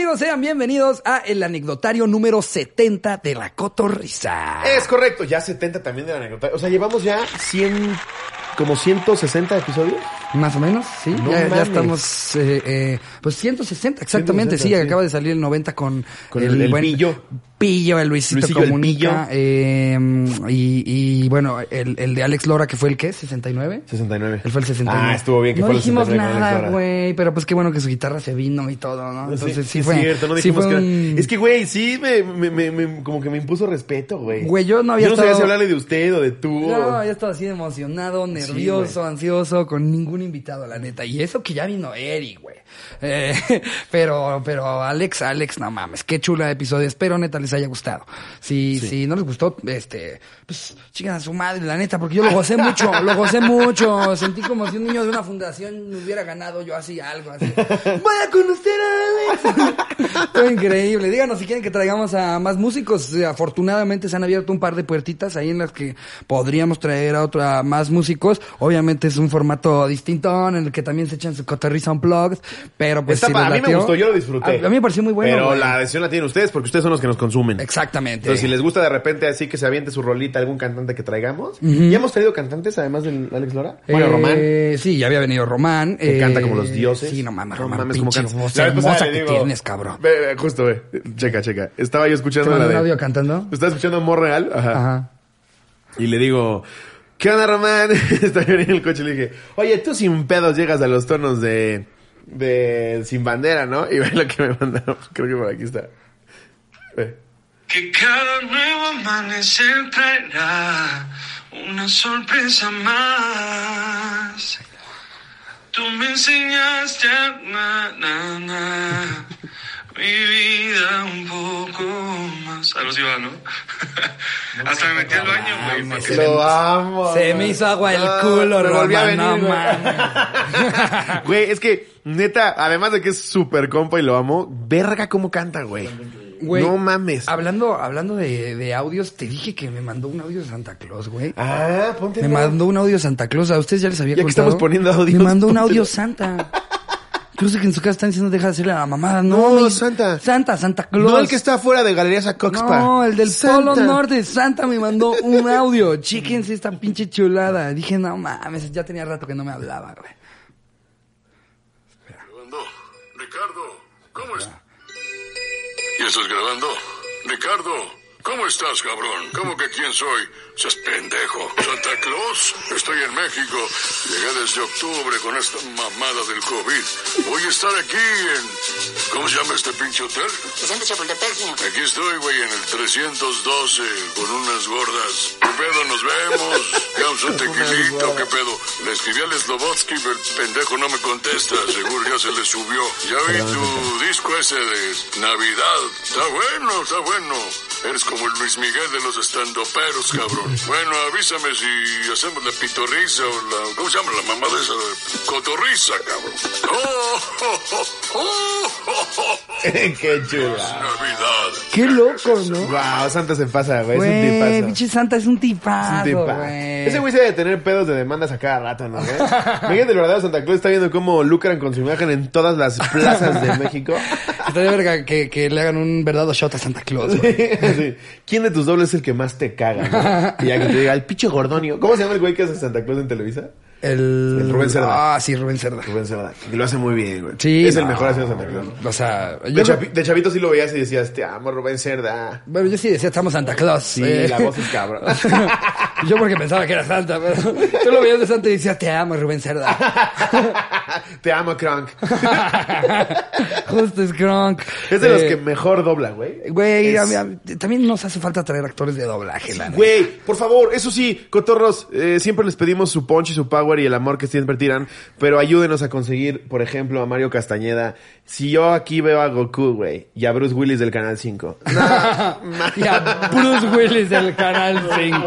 amigos? Sean bienvenidos a el anecdotario número 70 de la Cotorrisa. Es correcto, ya 70 también de la anécdota. O sea, llevamos ya 100, como 160 episodios. Más o menos, sí. No ya, ya estamos, eh, eh, pues 160, exactamente. 160, sí, sí. acaba de salir el 90 con, Con el- el Pillo. Pillo, el Luisito Luisillo, el Comunica. eh, y, y bueno, el, el de Alex Lora, que fue el qué, 69. 69. Él fue el 69. Ah, estuvo bien que no fue el dijimos 69 con Alex nada, güey, pero pues qué bueno que su guitarra se vino y todo, ¿no? Entonces sí, fue. es cierto, no sí dijimos fue que Es que, güey, sí, me, me, me- me- como que me impuso respeto, güey. Güey, yo no había Yo no sabía si hablarle de usted o de tú. No, o- yo estaba así emocionado, nervioso, ansioso, con ningún invitado, la neta. Y eso que ya vino Eric, güey. Eh, pero, pero Alex, Alex, no mames, qué chula episodio. Espero neta les haya gustado. Si, si no les gustó, este, pues, chican a su madre, la neta, porque yo lo gocé mucho, lo gocé mucho. Sentí como si un niño de una fundación me hubiera ganado yo así algo, así. Voy a conocer a Alex. Fue increíble. Díganos si quieren que traigamos a más músicos. Eh, Afortunadamente se han abierto un par de puertitas ahí en las que podríamos traer a otra más músicos. Obviamente es un formato distinto en el que también se echan su cotorriza unplugged, pero pues Está si les a mí me latió- gustó, yo lo disfruté. A, a mí me pareció muy bueno. Pero güey. la decisión la tienen ustedes porque ustedes son los que nos consumen. Exactamente. Entonces, si les gusta de repente así que se aviente su rolita algún cantante que traigamos. ¿Ya hemos traído cantantes además del Alex Lora? Bueno, Eh, Román. Sí, ya había venido Román. Que eh, canta como los dioses. Sí, no mames, No Román. mames, cómo pinche canta. voz hermosa que digo- tienes, cabrón. Ve, ve, justo, ve. Checa, checa. Estaba yo ¿Te escuchando la un audio cantando? Estaba escuchando Amor Real. Ajá. Ajá. Y le digo, ¿qué onda, Román? Estaba yo en el coche y le dije, oye, tú sin pedos llegas a los tonos de, de Sin Bandera, ¿no? Y ve lo que me mandaron. Creo que por aquí está. Ve. Que cada nuevo amanecer traerá una sorpresa más. Tú me enseñaste a na, na, na, mi vida un poco más. Algo así va, ¿no? Hasta me metí al baño, güey. Lo amo. Se me hizo agua el Ah, culo, me volví a no venir, güey. mames. Güey, es que, neta, además de que es súper compa y lo amo, verga cómo canta, güey. Güey, No mames. Hablando, hablando de, de audios, te dije que me mandó un audio de Santa Claus, güey. Ah, ponte Me mandó un audio de Santa Claus. A ustedes ya les había Ya que estamos poniendo audios, Me mandó un audio Santa. Creo que en su casa están diciendo deja de hacerle a la mamada. No, No, mi- Santa. Santa, Santa Claus. No el que está afuera de Galerías a Coxpa. No, el del Santa. Polo Norte. Santa me mandó un audio. Chíquense esta pinche chulada. Dije, no mames, ya tenía rato que no me hablaba, güey. ¿Ya estás grabando? Ricardo, ¿cómo estás, cabrón? ¿Cómo que quién soy? Seas pendejo. Santa Claus, estoy en México. Llegué desde octubre con esta mamada del COVID. Voy a estar aquí en... ¿Cómo se llama este pinche hotel? Aquí estoy, güey, en el 312 con unas gordas. ¿Qué pedo? ¿Nos vemos? ¿Quedamos un tequilito? ¿Qué pedo? Le escribí al Slobotsky, pero el pendejo no me contesta. Seguro ya se le subió. Ya vi tu disco ese de Navidad. Está bueno, está bueno. Eres como el Luis Miguel de los estandoperos, cabrón. Bueno, avísame si hacemos la pitorriza o la... ¿Cómo se llama la mamá de esa? Cotorriza, cabrón. ¡Oh! oh, oh. Qué chula. Navidad. Qué loco, ¿no? Wow, Santa se pasa, güey. Es un Güey, tipazo. pinche Santa es un Es un tipazo, güey. Ese güey se debe tener pedos de demandas a cada rato, ¿no? güey? Miguel del verdadero Santa Claus está viendo cómo lucran con su imagen en todas las plazas de México. Estaría verga que, que le hagan un verdadero shot a Santa Claus, güey. Sí. ¿Quién de tus dobles es el que más te caga? no? Y que te diga, el pinche Gordonio. ¿Cómo se llama el güey que hace Santa Claus en Televisa? El... El Rubén Cerda. Ah, sí, Rubén Cerda. Rubén Cerda. Y lo hace muy bien, güey. Sí. Es el mejor haciendo Santa Claus. O sea, De, yo, de chavito sí lo veías y decías, te amo, Rubén Cerda. bueno, yo sí decía, estamos Santa Claus. Sí, eh. la voz es cabrón. yo porque pensaba que era Santa, pero tú lo veías de Santa y decías, te amo, Rubén Cerda. te amo, Kronk. Justo es Kronk. Es de los Eh, que mejor dobla, güey. Güey, Es- también nos hace falta traer actores de doblaje, la neta. Güey, por favor, eso sí, cotorros, eh, siempre les pedimos su punch y su power y el amor que siempre tiran, pero ayúdenos a conseguir, por ejemplo, a Mario Castañeda. Si yo aquí veo a Goku, güey, y a Bruce Willis del Canal 5. No, ma- Y a Bruce Willis del Canal 5.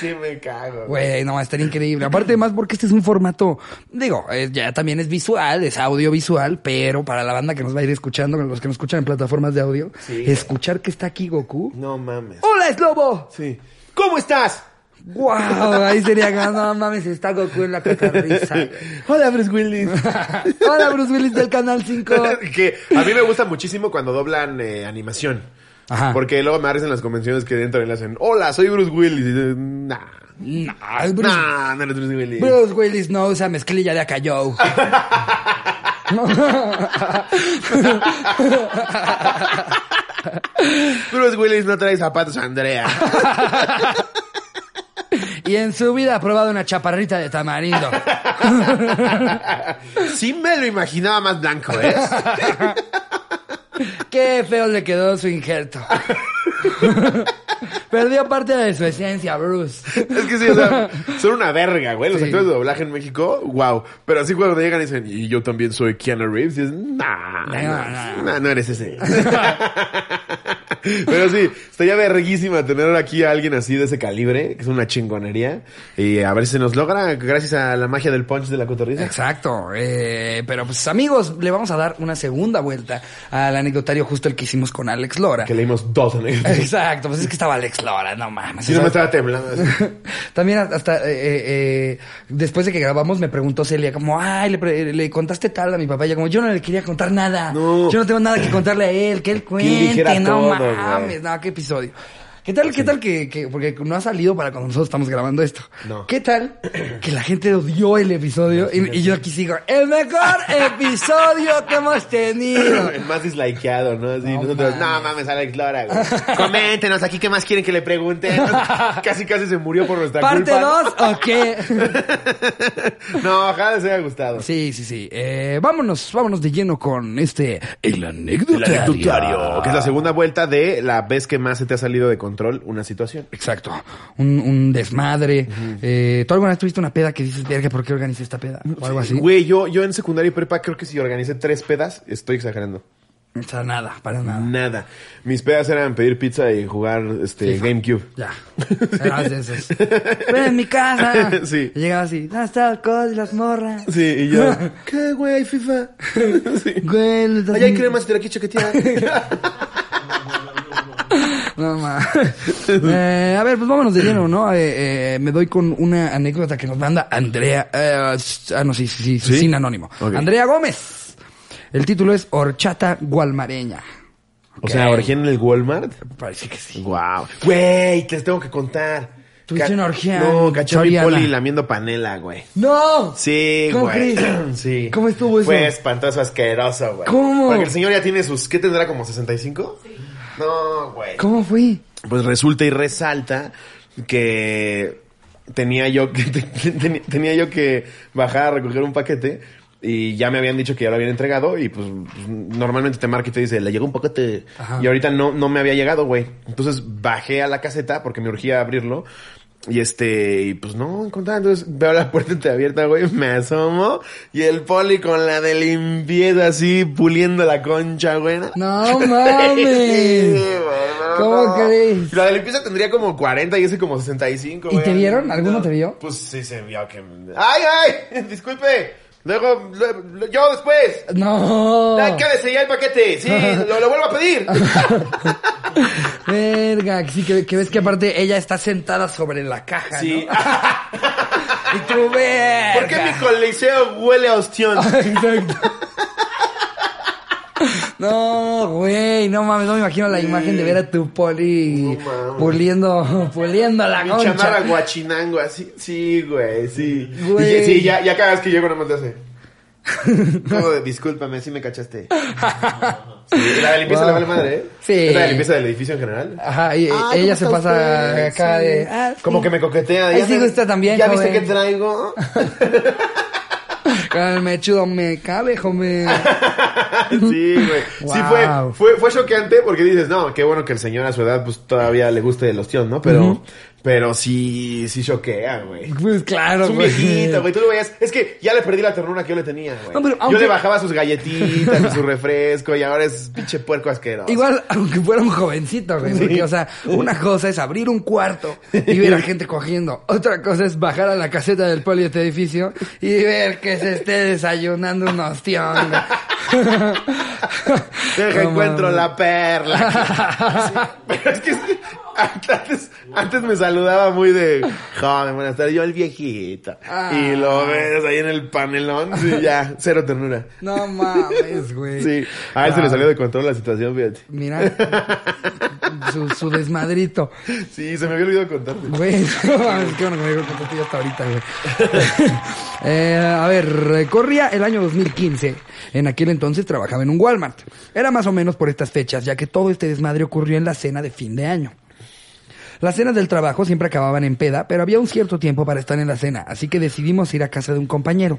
sí me cago. Güey, no, estaría increíble. Aparte, más porque este es un formato, digo, eh, ya también es visual, es audiovisual, pero para la banda que nos va a ir escuchando, los que nos escuchan en plataformas de audio, Sí. escuchar que está aquí Goku. No mames. ¡Hola, es Lobo! Sí. ¿Cómo estás? Wow, ahí sería que no mames, está Goku en la catarrisa. güey. Hola, Bruce Willis. Hola, Bruce Willis del Canal 5. que a mí me gusta muchísimo cuando doblan eh, animación. Ajá. Porque luego me en las convenciones que dentro le hacen, hola, soy Bruce Willis. Y dices, nah. No, es Bruce, Nah, no eres Bruce Willis. Bruce Willis no usa mezclilla de Acayou. Bruce Willis no trae zapatos a Andrea. Y en su vida ha probado una chaparrita de tamarindo. sí me lo imaginaba más blanco, ¿eh? Qué feo le quedó su injerto. Perdió parte de su esencia, Bruce. Es que sí, o sea, son una verga, güey. Los Sí. actores de doblaje en México, wow. Pero así cuando llegan y dicen, y yo también soy Keanu Reeves, y es, nah, No, no. nah, no eres ese. Pero sí, estaría verguísima tener aquí a alguien así de ese calibre, que es una chingonería. Y a ver si se nos logra, gracias a la magia del punch de la cotorriza. Exacto. eh, pero pues amigos, le vamos a dar una segunda vuelta al anecdotario justo el que hicimos con Alex Lora. Que leímos dos anécdotas. Exacto, pues es que estaba Alex Lora, no mames. Si no me estaba temblando. También hasta eh, eh, eh, después de que grabamos me preguntó Celia como, ay, le, contaste tal a mi papá. Y ella como, yo no le quería contar nada. No. Yo no tengo nada que contarle a él, que él cuente. no todo, mames, no, qué episodio. ¿Qué tal, qué tal que, que, porque no ha salido para cuando nosotros estamos grabando esto? No. ¿Qué tal que la gente odió el episodio y, y yo aquí sigo, el mejor episodio que hemos tenido? El más dislikeado, ¿no? Así, No nosotros, mames. no mames, Alex Lora, güey. Coméntenos aquí qué más quieren que le pregunten. casi, casi se murió por nuestra ¿Parte culpa. 2 o qué? no, ojalá les haya gustado. Sí, sí, sí. Eh, vámonos, vámonos de lleno con este el anecdotario. El anecdotario, que es la segunda vuelta de la vez que más se te ha salido de control una situación. Exacto. Un, un desmadre. eh, ¿Tú alguna vez tuviste una peda que dices, verga, ¿por qué organizé esta peda? O algo así. Güey, yo, yo en secundaria y prepa creo que si organicé tres pedas, estoy exagerando. O sea, nada, para nada. Nada. Mis pedas eran pedir pizza y jugar este GameCube. Ya. Esos. Ven en mi casa. Sí. Y llegaba así, ¿dónde está el alcohol y las morras? Sí, y yo, ¿qué, güey, FIFA? sí. Güey, Allá hay cremas de aquí chaqueteada. No. Eh, a ver, pues vámonos de lleno, ¿no? Eh, eh, me doy con una anécdota que nos manda Andrea. eh, ah, no, sí, sí, sí, ¿Sí? sin anónimo. Andrea Gómez. El título es Horchata Gualmareña. O sea, orgía en el Walmart. Parece que sí. Wow. Güey, te les tengo que contar. ¿Tuviste una orgía No, a mi poli lamiendo panela, güey. ¡No! Sí, ¿Cómo güey. crees? Sí. ¿Cómo estuvo eso? Fue espantoso, asqueroso, güey. ¿Cómo? Porque el señor ya tiene sus... ¿Qué tendrá? ¿Como 65? Sí. No, güey. ¿Cómo fue? Pues resulta y resalta que tenía yo que ten- tenía yo que bajar a recoger un paquete y ya me habían dicho que ya lo habían entregado y pues, pues, normalmente te marca y te dice, le llegó un paquete Ajá. y ahorita no, no me había llegado, güey. Entonces bajé a la caseta porque me urgía abrirlo y este, y pues no encontraba, entonces veo la puerta entreabierta, güey, me asomo y el poli con la de limpieza así puliendo la concha, güey. No Sí, mames. no, ¿Cómo no. crees? Y La de limpieza tendría como 40 y ese como 65. ¿Y güey. te vieron? ¿Alguno No. te vio? Pues sí se vio que... ¡Ay, ay! Disculpe. Luego, lo- yo después. No. Quédese ya el paquete. Sí, lo, lo vuelvo a pedir. Verga, que sí, que, que ves que aparte ella está sentada sobre la caja, Sí. ¿no? Y tú, verga. ¿Por qué mi coliseo huele a ostión? Exacto. No, güey, no mames, no me imagino la imagen de ver a tu poli No puliendo, puliendo la Mi chamarra concha. guachinango, así. Sí, güey, sí. Güey. Y- sí, ya, ya cada vez que llego nomás te hace. Como de, discúlpame, sí me cachaste. Sí, la de limpieza Wow. le vale madre, ¿eh? Sí. Es la de limpieza del edificio en general. Ajá, y Ah, ella ¿cómo se pasa usted? acá Sí. de... ah, sí. Como que me coquetea. Ahí ¿ya sigue me- usted también, ¿Ya joven. viste que traigo? Con el mechudo me cabe, joven. sí, güey. Sí, fue, fue, fue choqueante porque dices, no, qué bueno que el señor a su edad pues todavía le guste el ostión, ¿no? Pero, pero sí, sí choquea, güey. Pues claro, Es un güey. viejito, güey. Tú lo veías. Es que ya le perdí la ternura que yo le tenía, güey. No, Yo le bajaba sus galletitas y su refresco y ahora es pinche puerco asqueroso. Igual, aunque fuera un jovencito, güey. Porque, o sea, una cosa es abrir un cuarto y ver a gente cogiendo. Otra cosa es bajar a la caseta del poli de este edificio y ver que se esté desayunando un ostión. güey. Deja No encuentro la perla. Sí. Pero es que Antes, antes me saludaba muy de joven, buenas tardes, yo el viejito. Ah. Y lo ves ahí en el panelón, sí, ya, cero ternura. No mames, güey. Sí, a él se le salió de control la situación, fíjate. Mira, su, su desmadrito. Sí, se me había olvidado contarte. Güey, no mames, qué bueno que me dijo que hasta ahorita, güey. Eh, a ver, corría el año 2015. En aquel entonces trabajaba en un Walmart. Era más o menos por estas fechas, ya que todo este desmadre ocurrió en la cena de fin de año. Las cenas del trabajo siempre acababan en peda, pero había un cierto tiempo para estar en la cena, así que decidimos ir a casa de un compañero.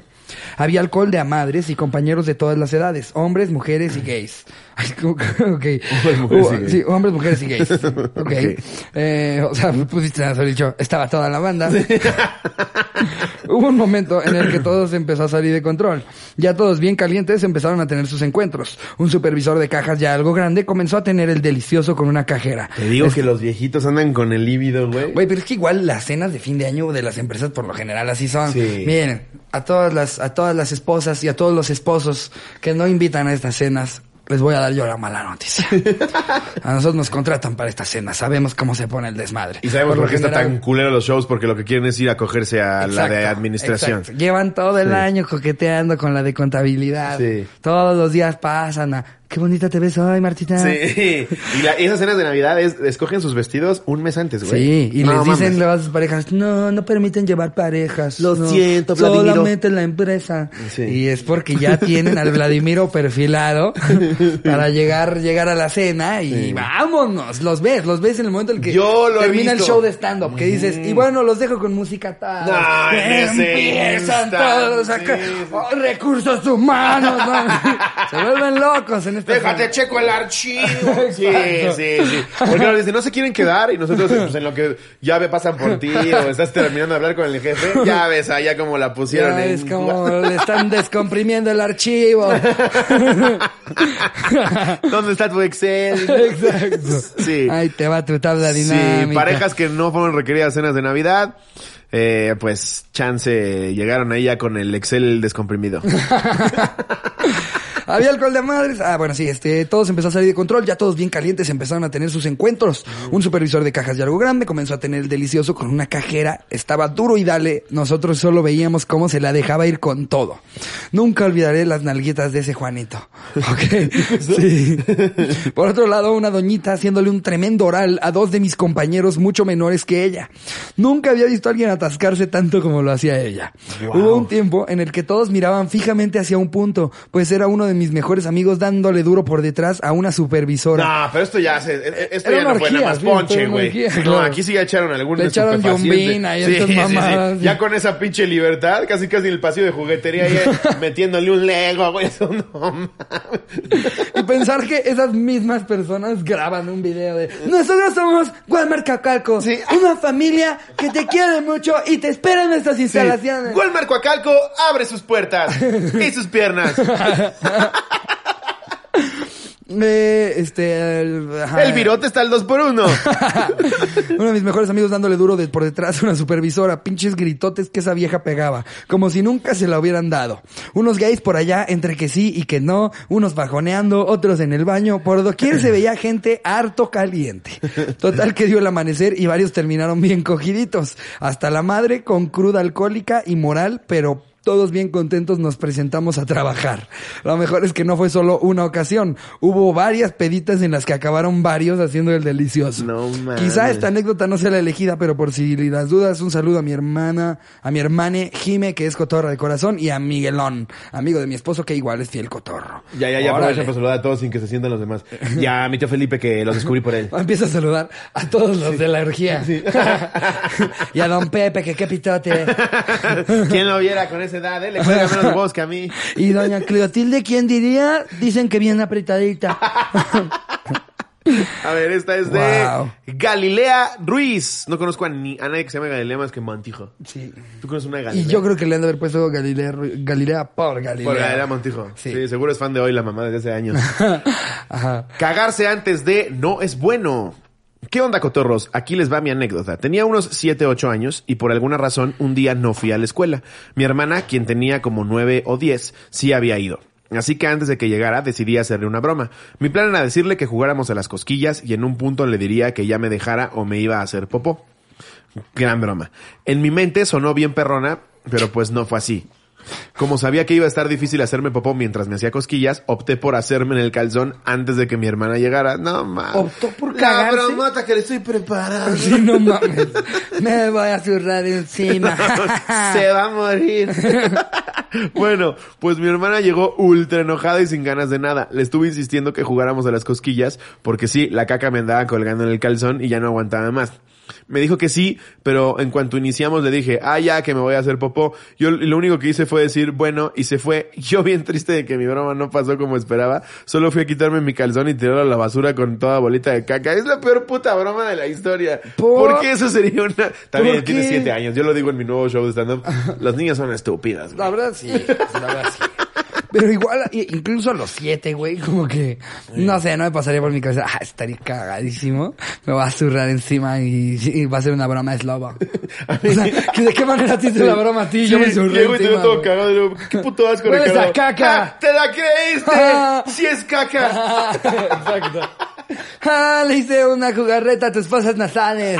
Había alcohol de a madres y compañeros de todas las edades, hombres, mujeres y gays. Ay, ok. Hombres, mujeres y gays. Sí, hombres, mujeres y gays. Ok. Ok. Eh, o sea, pusiste haber dicho, estaba toda la banda. Hubo un momento en el que todo se empezó a salir de control. Ya todos bien calientes empezaron a tener sus encuentros. Un supervisor de cajas ya algo grande comenzó a tener el delicioso con una cajera. Te digo que los viejitos andan con el líbido, güey. Güey, pero es que igual las cenas de fin de año de las empresas por lo general así son. Sí. Miren, a todas las, a todas las esposas y a todos los esposos que no invitan a estas cenas, les voy a dar yo la mala noticia. a nosotros nos contratan para estas cenas, sabemos cómo se pone el desmadre. Y sabemos lo por qué está general- tan culero los shows, porque lo que quieren es ir a cogerse a la de Exacto, administración. exacto. Llevan todo el Sí. año coqueteando con la de contabilidad. Sí. Todos los días pasan a, qué bonita te ves hoy, Martita. Sí. Y la- esas cenas de Navidad es, escogen sus vestidos un mes antes, güey. Sí, y No les dicen mames. las parejas, no, no permiten llevar parejas. Lo no, siento, Vladimiro". Solamente en la empresa. Sí. Y es porque ya tienen al Vladimiro perfilado para llegar, llegar a la cena y Sí. vámonos. Los ves, los ves en el momento en el que Yo lo he termina el show de stand-up, que dices, y bueno, los dejo con música tal. No, Empiezan todos acá, sí. "Oh, recursos humanos, ¿no? Se vuelven locos en esta Déjate, checo el archivo. Sí, sí, sí. Porque nos dicen, no se quieren quedar y nosotros, pues en lo que ya ve, pasan por ti o estás terminando de hablar con el jefe, ya ves allá como la pusieron Ya en... es como le están descomprimiendo el archivo. ¿Dónde está tu Excel? Exacto. Sí. Ahí te va tu tabla Sí, dinámica. parejas que no fueron requeridas cenas de Navidad, eh, pues chance llegaron ahí ya con el Excel descomprimido. Había alcohol de madres. Ah, bueno, sí, este, todo se empezó a salir de control. Ya todos bien calientes empezaron a tener sus encuentros. Un supervisor de cajas de algo grande comenzó a tener el delicioso con una cajera. Estaba duro y dale. Nosotros solo veíamos cómo se la dejaba ir con todo. Nunca olvidaré las nalguitas de ese Juanito. Ok. Sí. Por otro lado, una doñita haciéndole un tremendo oral a dos de mis compañeros mucho menores que ella. Nunca había visto a alguien atascarse tanto como lo hacía ella. Hubo un tiempo en el que todos miraban fijamente hacia un punto, pues era uno de mis mejores amigos dándole duro por detrás a una supervisora. No, pero esto ya se, e- esto ya no fue nada más sí, ponche, güey. No, aquí sí ya echaron algún Le echaron estupefaciente. yombina y estas mamadas. Ya con esa pinche libertad, casi casi en el pasillo de juguetería ahí eh, metiéndole un Lego, güey. Eso no mames. Y pensar que esas mismas personas graban un video de nosotros somos Walmart Cacalco, Sí. una familia que te quiere mucho y te espera en nuestras instalaciones. Walmart Coacalco abre sus puertas y sus piernas. Eh, este, el, ajá. El virote está al 2 por 1 Uno de mis mejores amigos dándole duro de por detrás a una supervisora, pinches gritotes que esa vieja pegaba, como si nunca se la hubieran dado. Unos gays por allá, entre que sí y que no, unos bajoneando, otros en el baño, por doquier se veía gente harto caliente. Total que dio el amanecer y varios terminaron bien cogiditos, hasta la madre con cruda alcohólica y moral, pero todos bien contentos nos presentamos a trabajar. Lo mejor es que no fue solo una ocasión. Hubo varias peditas en las que acabaron varios haciendo el delicioso. No mames. Quizá esta anécdota no sea la elegida, pero por si las dudas, un saludo a mi hermana, a mi hermane Jime, que es cotorra de corazón, y a Miguelón, amigo de mi esposo, que igual es fiel cotorro. Ya, ya, ya, aprovecha para saludar a todos sin que se sientan los demás. Ya, a mi tío Felipe que los descubrí por él. Empieza a saludar a todos los de la orgía. y a don Pepe, que qué pitote. ¿Quién lo viera con esa edad, eh? Le cuelga menos voz que a mí. Y doña Cleotilde, ¿quién diría? Dicen que bien apretadita. A ver, esta es de Wow. Galilea Ruiz. No conozco a, ni, a nadie que se llame Galilea más que Montijo. Sí. ¿Tú conoces una Galilea? Y yo creo que le han de haber puesto Galilea, Galilea por Galilea. Por Galilea Montijo. Sí. Sí. seguro es fan de hoy la mamá desde hace años. Ajá. Cagarse antes de no es bueno. ¿Qué onda, cotorros? Aquí les va mi anécdota. Tenía unos 7, 8 años y por alguna razón un día no fui a la escuela. Mi hermana, quien tenía como 9 o 10, sí había ido. Así que antes de que llegara decidí hacerle una broma. Mi plan era decirle que jugáramos a las cosquillas y en un punto le diría que ya me dejara o me iba a hacer popó. Gran broma. En mi mente sonó bien perrona, pero pues no fue así. Como sabía que iba a estar difícil hacerme popó mientras me hacía cosquillas, opté por hacerme en el calzón antes de que mi hermana llegara. No mames. Optó por La cagarse. bromota que le estoy preparando. Sí, no mames. Me voy a zurrar encima. Se va a morir. bueno, pues mi hermana llegó ultra enojada y sin ganas de nada. Le estuve insistiendo que jugáramos a las cosquillas, porque sí, la caca me andaba colgando en el calzón y ya no aguantaba más. Me dijo que sí, pero en cuanto iniciamos le dije, ah, ya, que me voy a hacer popó. Yo lo único que hice fue decir, bueno, y se fue. Yo bien triste de que mi broma no pasó como esperaba. Solo fui a quitarme mi calzón y tirarlo a la basura con toda bolita de caca. Es la peor puta broma de la historia. ¿Por? ¿Por qué eso sería una... También ¿Por tiene siete años. Yo lo digo en mi nuevo show de stand-up. Las niñas son estúpidas. güey. La verdad sí, la verdad sí. Pero igual, incluso a los siete, güey, como que, no sé, no me pasaría por mi cabeza, ah, estaría cagadísimo, me va a zurrar encima y, y va a ser una broma eslava. O sea, ¿que ¿de qué manera te hice la broma a ti? Yo me zurré llego y te veo encima, todo güey. cagado. ¿Qué puto asco, Ricardo? caca. ¡Ah, ¡Te la creíste! ¡Sí es caca! Exacto. Ah, le hice una jugarreta a tus fosas nasales.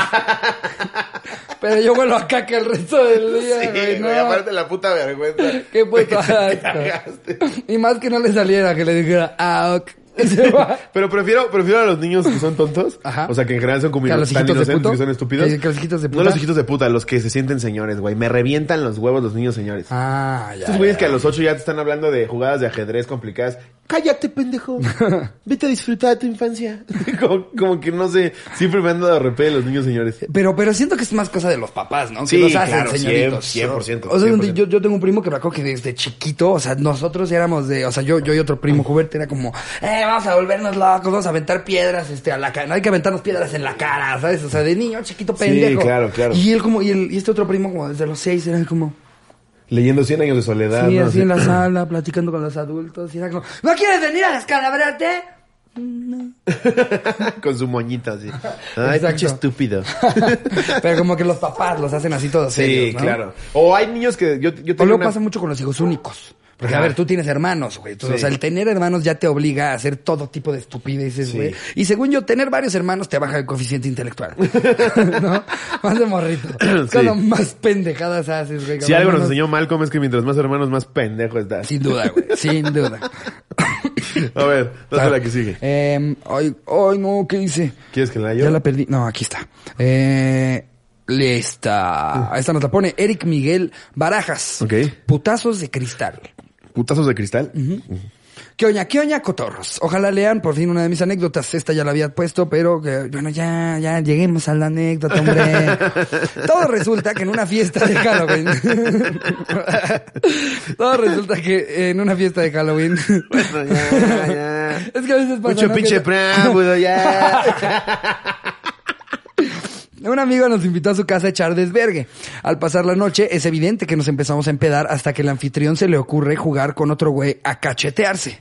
Pero yo vuelvo a caca el resto del día, Sí, güey, no. güey, aparte la puta vergüenza. Qué cagaste. Y más que no le saliera, que le dijera, ah, ok. Pero prefiero, prefiero a los niños que son tontos. Ajá. O sea, que en general son como ¿Que a los tan hijitos de inocentes puto? que son estúpidos. ¿Que- los hijitos de No puta? los hijitos de puta, los que se sienten señores, güey. Me revientan los huevos los niños señores. Ah, ya. Estos güeyes que a los ocho ya te están hablando de jugadas de ajedrez complicadas. Cállate, pendejo. Vete a disfrutar de tu infancia. como, como que no sé, siempre me han dado repé de los niños señores. Pero, pero siento que es más cosa de los papás, ¿no? Que Sí, los hacen claro, señoritos. 100%, 100%, O sea, 100%. Yo, yo tengo un primo que me acuerdo que desde chiquito, o sea, nosotros éramos de, o sea, yo, yo y otro primo, Hubert, era como, eh, vamos a volvernos locos, vamos a aventar piedras, este, a la cara, no hay que aventarnos piedras en la cara, ¿sabes? O sea, de niño chiquito Sí, pendejo. claro, claro. Y él como, y, el, y este otro primo como desde los seis era como, Leyendo 100 años de soledad. sí, ¿no? así en la sala, platicando con los adultos, y era como, ¿no quieres venir a descalabrarte? Con su moñito así. Ay, pinche estúpido. Pero como que los papás los hacen así todos Sí, serios, ¿no? claro. O hay niños que yo, yo O tengo luego una- pasa mucho con los hijos únicos. Porque, a ver, tú tienes hermanos, güey. Entonces, Sí. O sea, el tener hermanos ya te obliga a hacer todo tipo de estupideces, Sí. güey. Y según yo, tener varios hermanos te baja el coeficiente intelectual. ¿No? Más de morrito. Sí. Cuando más pendejadas haces, güey. Si algo nos enseñó Malcolm es que mientras más hermanos, más pendejo estás. Sin duda, güey. Sin duda. A ver, date la que sigue. Eh, ay, ay, no, ¿qué hice? ¿Quieres que la yo? Ya la perdí. No, aquí está. Eh, esta. Esta nos la pone Eric Miguel Barajas. Ok. Putazos de cristal. ¿Putazos de cristal? ¿Qué oña, qué oña, cotorros? Ojalá lean por fin una de mis anécdotas. Esta ya la había puesto, pero que, bueno, ya, ya lleguemos a la anécdota, hombre. Todo resulta que en una fiesta de Halloween. Todo resulta que en una fiesta de Halloween. Bueno, ya, ya. Es que a veces pasa, Mucho pinche preámbulo, ya. Un amigo nos invitó a su casa a echar desvergue. Al pasar la noche, es evidente que nos empezamos a empedar hasta que el anfitrión se le ocurre jugar con otro güey a cachetearse.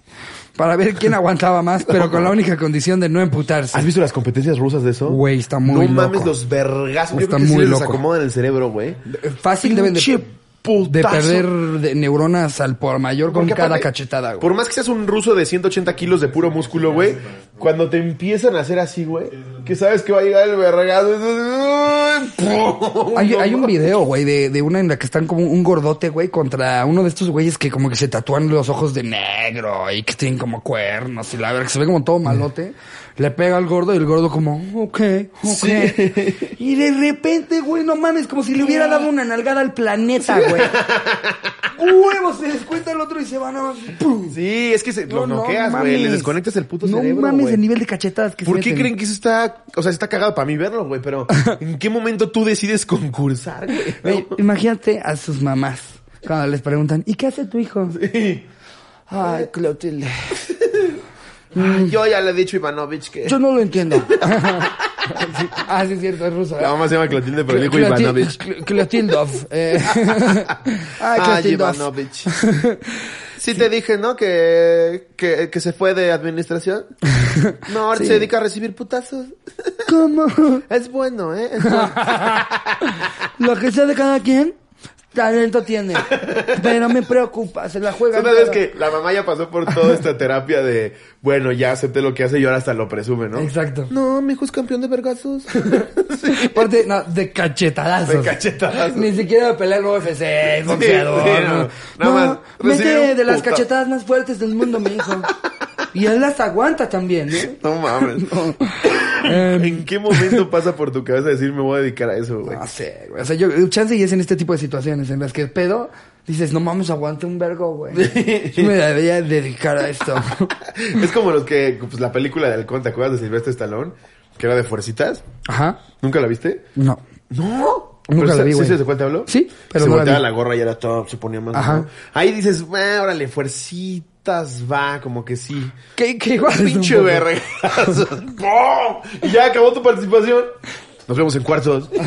Para ver quién aguantaba más, pero con la única condición de no emputarse. ¿Has visto las competencias rusas de eso? Güey, está muy No mames loco. los vergazos. Yo Está creo que sí muy les loco. acomodan el cerebro, güey. Fácil deben de, De perder de neuronas al por mayor con Porque cada aparte, cachetada, güey. Por más que seas un ruso de 180 kilos de puro músculo, güey, cuando te empiezan a hacer así, güey, que sabes que va a llegar el vergazo. Hay, hay un video, güey, de, de una en la que están como un gordote, güey, contra uno de estos güeyes que como que se tatúan los ojos de negro y que tienen como cuernos y la verdad que se ve como todo malote. Le pega al gordo y el gordo como, ok, ok. Y de repente, güey, no mames, como si le hubiera dado una nalgada al planeta, güey. Huevos, se descuenta el otro y se van a... ¡pum! Sí, es que se, lo No, no noqueas, güey. mames. Le desconectas el puto no cerebro, mames güey. el nivel de cachetadas que ¿Por se qué meten. creen que eso está, o sea, está cagado para mí verlo, güey? Pero, ¿en qué momento tú decides concursar, güey? Güey, imagínate a sus mamás cuando les preguntan, ¿y qué hace tu hijo? Ay, Clotilde. Yo ya le he dicho a Ivanovich que... Yo no lo entiendo. ah, sí, es cierto, es ruso. ¿eh? La mamá se llama Clotilde, pero dijo Ivanovich. Cl- Clotildov. Eh. Ay, Ay, Clotildov. Ivanovich. Sí te dije, ¿no? Que, que, que se fue de administración. No, ahora Sí. se dedica a recibir putazos. ¿Cómo? Es bueno, ¿eh? Es bueno. Lo que sea de cada quien talento tiene, pero me preocupa, se la juega. Una vez que la mamá ya pasó por toda esta terapia de, bueno, ya acepté lo que hace y ahora hasta lo presume, ¿no? Exacto. No, mi hijo es campeón de vergazos. Aparte, no, de cachetadazos. De cachetadazos. Ni siquiera pelea en UFC, es boxeador. sí, no. no. Nada más mete de las cachetadas más fuertes del mundo, mi hijo. Y él las aguanta también, ¿eh? No mames. Em, ¿En qué momento pasa por tu cabeza decir me voy a dedicar a eso, güey? No sé, güey. O sea, yo, chance y es en este tipo de situaciones en las que el pedo dices, no mames, aguante un vergo, güey. Yo me debería dedicar a esto. Es como los que, pues la película de Halcón, ¿te acuerdas de Silvestre Stallone? Que era de fuercitas. Ajá. ¿Nunca la viste? No. No. Nunca Pero la vi, ¿sí güey. sabes de cuál te hablo? Sí, pero se no la volteaba vi. la gorra y era todo, se ponía más. Ajá. ¿no? Ahí dices, "Ah, órale, fuercitas, va, como que sí. ¿Qué, qué igual Pinche. ¡Pum! Y ya acabó tu participación. Nos vemos en cuartos.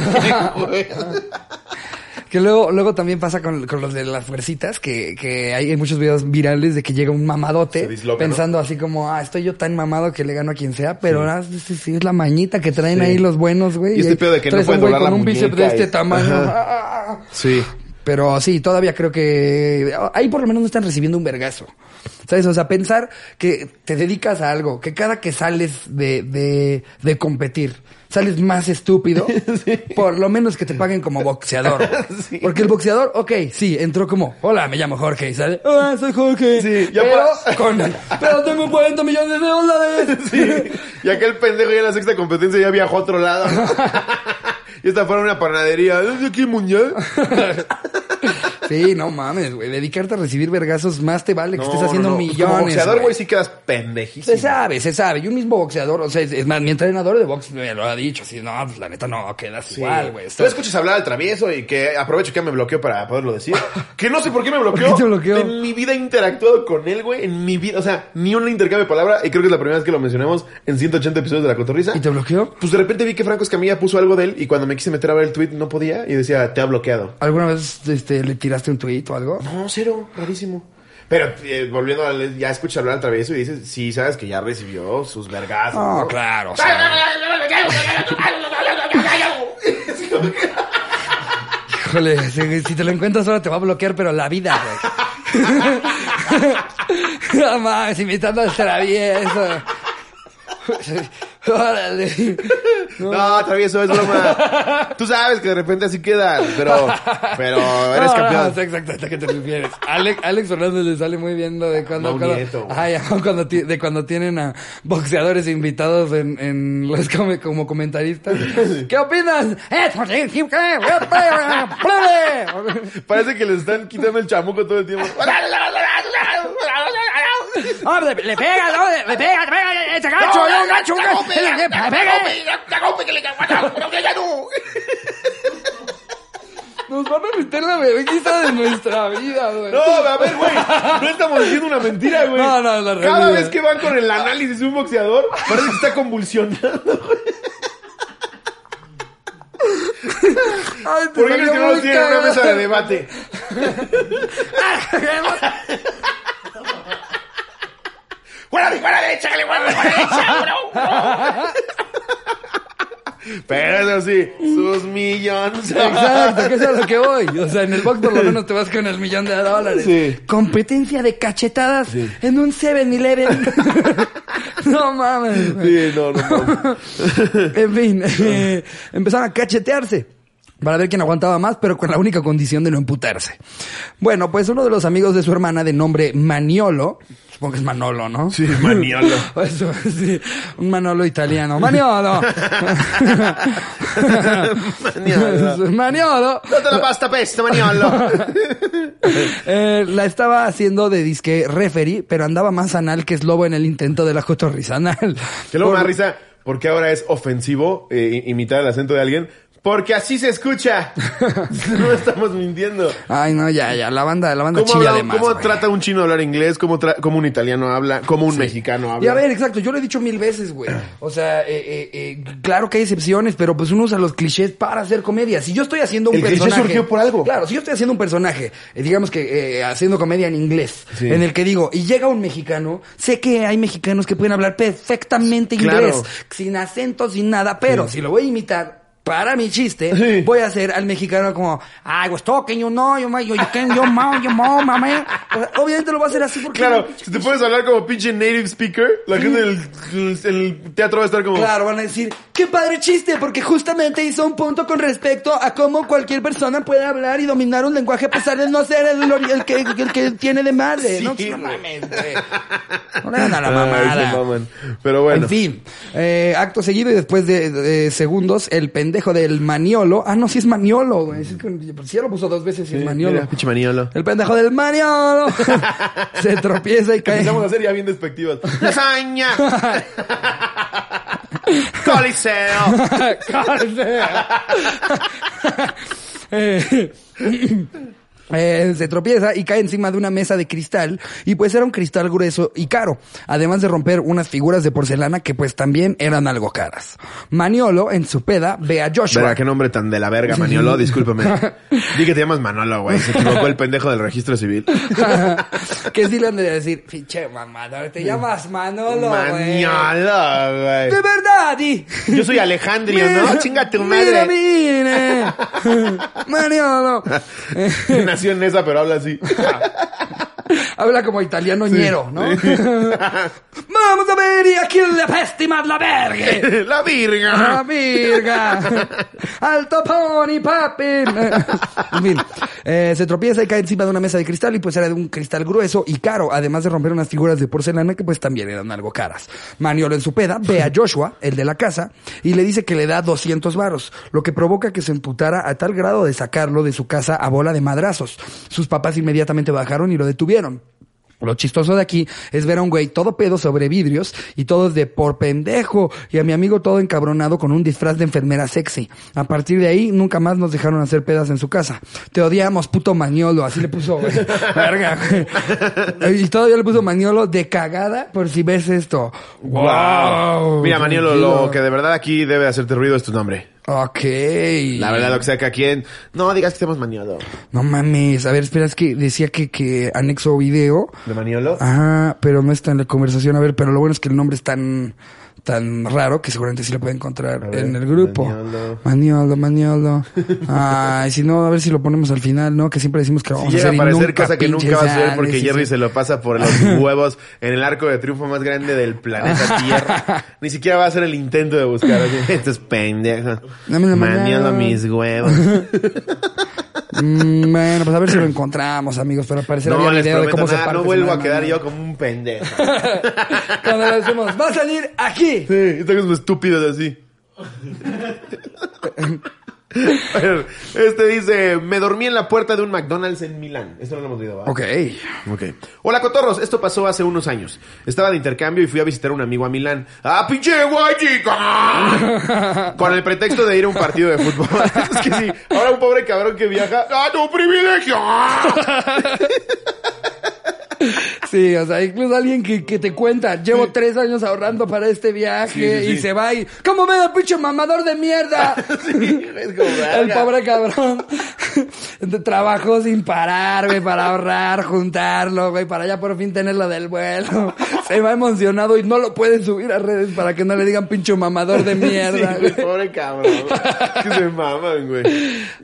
Que luego, luego también pasa con, con los de las fuercitas, que, que hay muchos videos virales de que llega un mamadote disloca, pensando así como, ah, estoy yo tan mamado que le gano a quien sea, pero ah, sí, sí, es la mañita que traen Sí. ahí los buenos, güey. Y este pedo de que no pueden doblar con la un bíceps de este y- tamaño. Ajá. Ah, Sí. Pero sí, todavía creo que ahí por lo menos no están recibiendo un vergazo. ¿Sabes? O sea, pensar que te dedicas a algo, que cada que sales de, de, de competir, sales más estúpido, por lo menos que te paguen como boxeador. Sí. Porque el boxeador, ok, sí, entró como, hola, me llamo Jorge, y sale, ah, soy Jorge. Sí, ya pero, con, pero tengo 40 millones de dólares. Sí. Y aquel pendejo ya en la sexta competencia ya viajó a otro lado. Y esta fuera una panadería. ¿Es de aquí, Muñoz? Sí, no mames, güey. Dedicarte a recibir vergazos más te vale que estés haciendo millones. Como boxeador, güey. sí quedas pendejísimo. Se sabe, se sabe. Yo mismo boxeador, o sea, es, más, mi entrenador de box me lo ha dicho. Así, no, pues la neta no, quedas Sí. igual, güey. Tú escuchas hablar al travieso y que aprovecho que me bloqueó para poderlo decir. Que no sé por qué me bloqueó. ¿Por qué te bloqueó? En mi vida he interactuado con él, güey. En mi vida, o sea, ni un intercambio de palabra. Y creo que es la primera vez que lo mencionamos en 180 episodios de La Cotorrisa. ¿Y te bloqueó? Pues de repente vi que Franco Escamilla puso algo de él y cuando me quise meter a ver el tweet no podía y decía, te ha bloqueado. ¿Alguna vez este, le tiraste un tuit o algo? No, cero, rarísimo. Pero eh, volviendo a ya escuchas hablar al travieso y dices, sí, sabes que ya recibió sus vergazos. No, ¿no? claro. o sea, híjole, si, si te lo encuentras ahora te va a bloquear, pero la vida, güey. no mames, imitando al travieso. Órale. No, travieso, es broma. Tú sabes que de repente así quedan, pero, pero eres No, campeón. No, sé exactamente a qué te refieres. Alex, Alex Fernández le sale muy bien lo de cuando, cuando- Nieto, ya, cuando de cuando tienen a boxeadores invitados en, en los come- como comentaristas. ¿Qué opinas? Parece que le están quitando el chamuco todo el tiempo. Ah, le, le pega, ¿no? Le, le pega, le pega, ese gancho, un gancho, un gancho, le le pega. Nos van a meter la vergüenza de nuestra vida, güey. No, a ver, güey. No estamos diciendo una mentira, güey. No, no, la Cada vez que van con el análisis de un boxeador, parece que está convulsionando. Ay, te ¿Por qué crees que no tienen en una mesa de debate? ¡Fuera de fuera derecha, que le fuera de derecha! Pero eso sí, sus millones. Exacto, que es a lo que voy. O sea, en el box por lo menos te vas con el millón de dólares. Sí. Competencia de cachetadas en un 7-Eleven. no mames. Sí, no, no, no. En fin, eh, empezaron a cachetearse. Para ver quién aguantaba más, pero con la única condición de no emputarse. Bueno, pues uno de los amigos de su hermana de nombre Maniolo, supongo que es Manolo, ¿no? Sí, Maniolo. Eso, sí, un Manolo italiano. Maniolo. Maniolo. Maniolo. Date la pasta peste, maniolo. Eh, la estaba haciendo de disque referee, pero andaba más anal que es lobo en el intento de la cotorriza anal. Que luego me da risa porque ahora es ofensivo eh, imitar el acento de alguien. Porque así se escucha. no estamos mintiendo. Ay, no, ya, ya, la banda, la banda ¿Cómo, chilla habla- de más. cómo güey. trata un chino hablar inglés? ¿Cómo, un italiano habla? ¿Cómo un mexicano habla? Y a ver, exacto, yo lo he dicho mil veces, güey. O sea, eh, eh, eh, claro que hay excepciones, pero pues uno usa los clichés para hacer comedia. Si yo estoy haciendo un El personaje. surgió por algo. Claro, si yo estoy haciendo un personaje, eh, digamos que eh, haciendo comedia en inglés, Sí. en el que digo, y llega un mexicano, sé que hay mexicanos que pueden hablar perfectamente inglés, Claro. sin acento, sin nada, pero si lo voy a imitar. Para mi chiste, Sí. voy a hacer al mexicano como, I was talking, you know, you, you, you can, you, mom, you, mom, mama. Obviamente lo voy a hacer así porque... Claro, si te puedes hablar como pinche native speaker, la gente del el teatro va a estar como... Claro, van a decir, qué padre chiste, porque justamente hizo un punto con respecto a cómo cualquier persona puede hablar y dominar un lenguaje a pesar de no ser el, el que, el que tiene de madre, ¿no? Sí, No güey. mames, güey. No le hagan a la mamada. Pero bueno. En fin, eh, acto seguido y después de, de segundos, el pendejo del maniolo. Ah, no, sí es maniolo, güey. Sí, ya lo puso dos veces y es maniolo. mira, pinche maniolo. El pendejo del maniolo. Se tropieza y cae. Empezamos a hacer ya bien despectivas. Lasaña. Coliseo. Eh, eh, se tropieza y cae encima de una mesa de cristal y pues era un cristal grueso y caro, además de romper unas figuras de porcelana que pues también eran algo caras. Maniolo en su peda ve a Joshua. Verga, qué nombre tan de la verga, Maniolo, discúlpame. Di que te llamas Manolo, güey. Se equivocó el pendejo del registro civil. que sí le han de decir, pinche mamador, te llamas Manolo, güey. Maniolo, De güey. verdad, y... Yo soy Alejandrio, ¿no? Chinga tu Mira, madre. mire. Maniolo. Nació en esa, pero habla así. Habla como italiano ñero, ¿no? Vamos a ver, y aquí la peste más la verga. La La virga. virga. Alto pony, papi. En fin, eh, se tropieza y cae encima de una mesa de cristal y pues era de un cristal grueso y caro, además de romper unas figuras de porcelana que pues también eran algo caras. Maniolo en su peda ve a Joshua, el de la casa, y le dice que le da 200 varos, lo que provoca que se emputara a tal grado de sacarlo de su casa a bola de madrazos. Sus papás inmediatamente bajaron y lo detuvieron. them Lo chistoso de aquí es ver a un güey todo pedo sobre vidrios y todos de por pendejo y a mi amigo todo encabronado con un disfraz de enfermera sexy. A partir de ahí nunca más nos dejaron hacer pedas en su casa. Te odiamos, puto maniolo, así le puso, güey. Verga. Y todavía le puso maniolo de cagada por si ves esto. Wow. Mira, Maniolo, lo que de verdad aquí debe hacerte ruido es tu nombre. Ok. La verdad, lo que sea que a quien. No digas que estemos Maniolo. No mames. A ver, espera, es que decía que, que anexo video. ¿De Maniolo? Ajá, pero no está en la conversación. A ver, pero lo bueno es que el nombre es tan, tan raro que seguramente sí lo puede encontrar A ver, en el grupo. Maniolo. Maniolo, Maniolo. Ay, si no, a ver si lo ponemos al final, ¿no? Que siempre decimos que lo Si vamos a llega hacer a y parecer nunca cosa que nunca va a ser porque sí, Jerry sí. se lo pasa por los huevos en el arco de triunfo más grande del planeta Tierra. Ni siquiera va a hacer el intento de buscar. Estos pendejos. Maniolo mano. mis huevos. Mm, bueno, pues a ver si lo encontramos, amigos, pero al parecer No había video de cómo se parte no vuelvo a quedar yo como un pendejo. Cuando le decimos, va a salir aquí. Sí, estamos como estúpidos así. A ver, Este dice, me dormí en la puerta de un McDonald's en Milán. Esto no lo hemos oído, ¿va? Ok. Ok. Hola, cotorros. Esto pasó hace unos años. Estaba de intercambio y fui a visitar a un amigo a Milán. ¡Ah, pinche guayica! Con el pretexto de ir a un partido de fútbol. es que sí. Ahora un pobre cabrón que viaja. ¡Ah, tu privilegio! Sí, o sea, incluso alguien que, que te cuenta, llevo tres años ahorrando para este viaje Sí, sí, y sí. se va y, ¿cómo me da pinche mamador de mierda? es como, El verga. pobre cabrón trabajó sin parar, güey, para ahorrar, juntarlo, güey, para ya por fin tenerlo del vuelo. Se va emocionado y no lo puede subir a redes para que no le digan pinche mamador de mierda, Sí, güey. güey, pobre cabrón. Es que se maman, güey.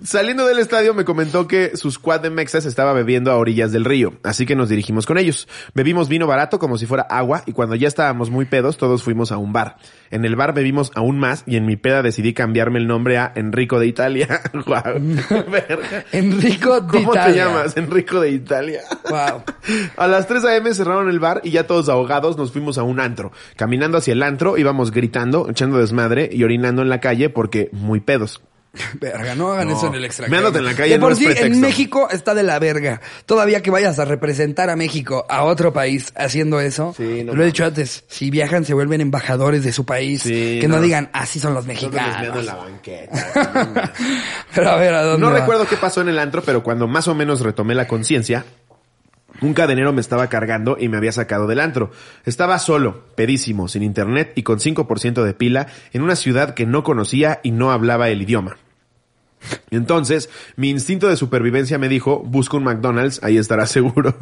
Saliendo del estadio me comentó que su squad de Mexas estaba bebiendo a orillas del río, así que nos dirigimos con ellos. Bebimos vino barato como si fuera agua y cuando ya estábamos muy pedos todos fuimos a un bar. En el bar bebimos aún más y en mi peda decidí cambiarme el nombre a Enrico de Italia. Verga. Enrico de ¿Cómo te llamas? Enrico de Italia. Wow. A las 3 a.m. cerraron el bar y ya todos ahogados nos fuimos a un antro. Caminando hacia el antro íbamos gritando, echando desmadre y orinando en la calle porque muy pedos. Verga, no hagan No. eso en el extranjero. Meándote en la calle De no por es sí, pretexto. en México está de la verga. Todavía que vayas a representar a México a otro país haciendo eso. Sí, no lo he dicho antes. Si viajan, se vuelven embajadores de su país. Sí, que no. no. digan, así son los mexicanos. en la banqueta. Pero a ver, ¿a dónde No va? recuerdo qué pasó en el antro, pero cuando más o menos retomé la conciencia, un cadenero me estaba cargando y me había sacado del antro. Estaba solo, pedísimo, sin internet y con 5% de pila en una ciudad que no conocía y no hablaba el idioma. Entonces, mi instinto de supervivencia me dijo, busca un McDonald's, ahí estarás seguro.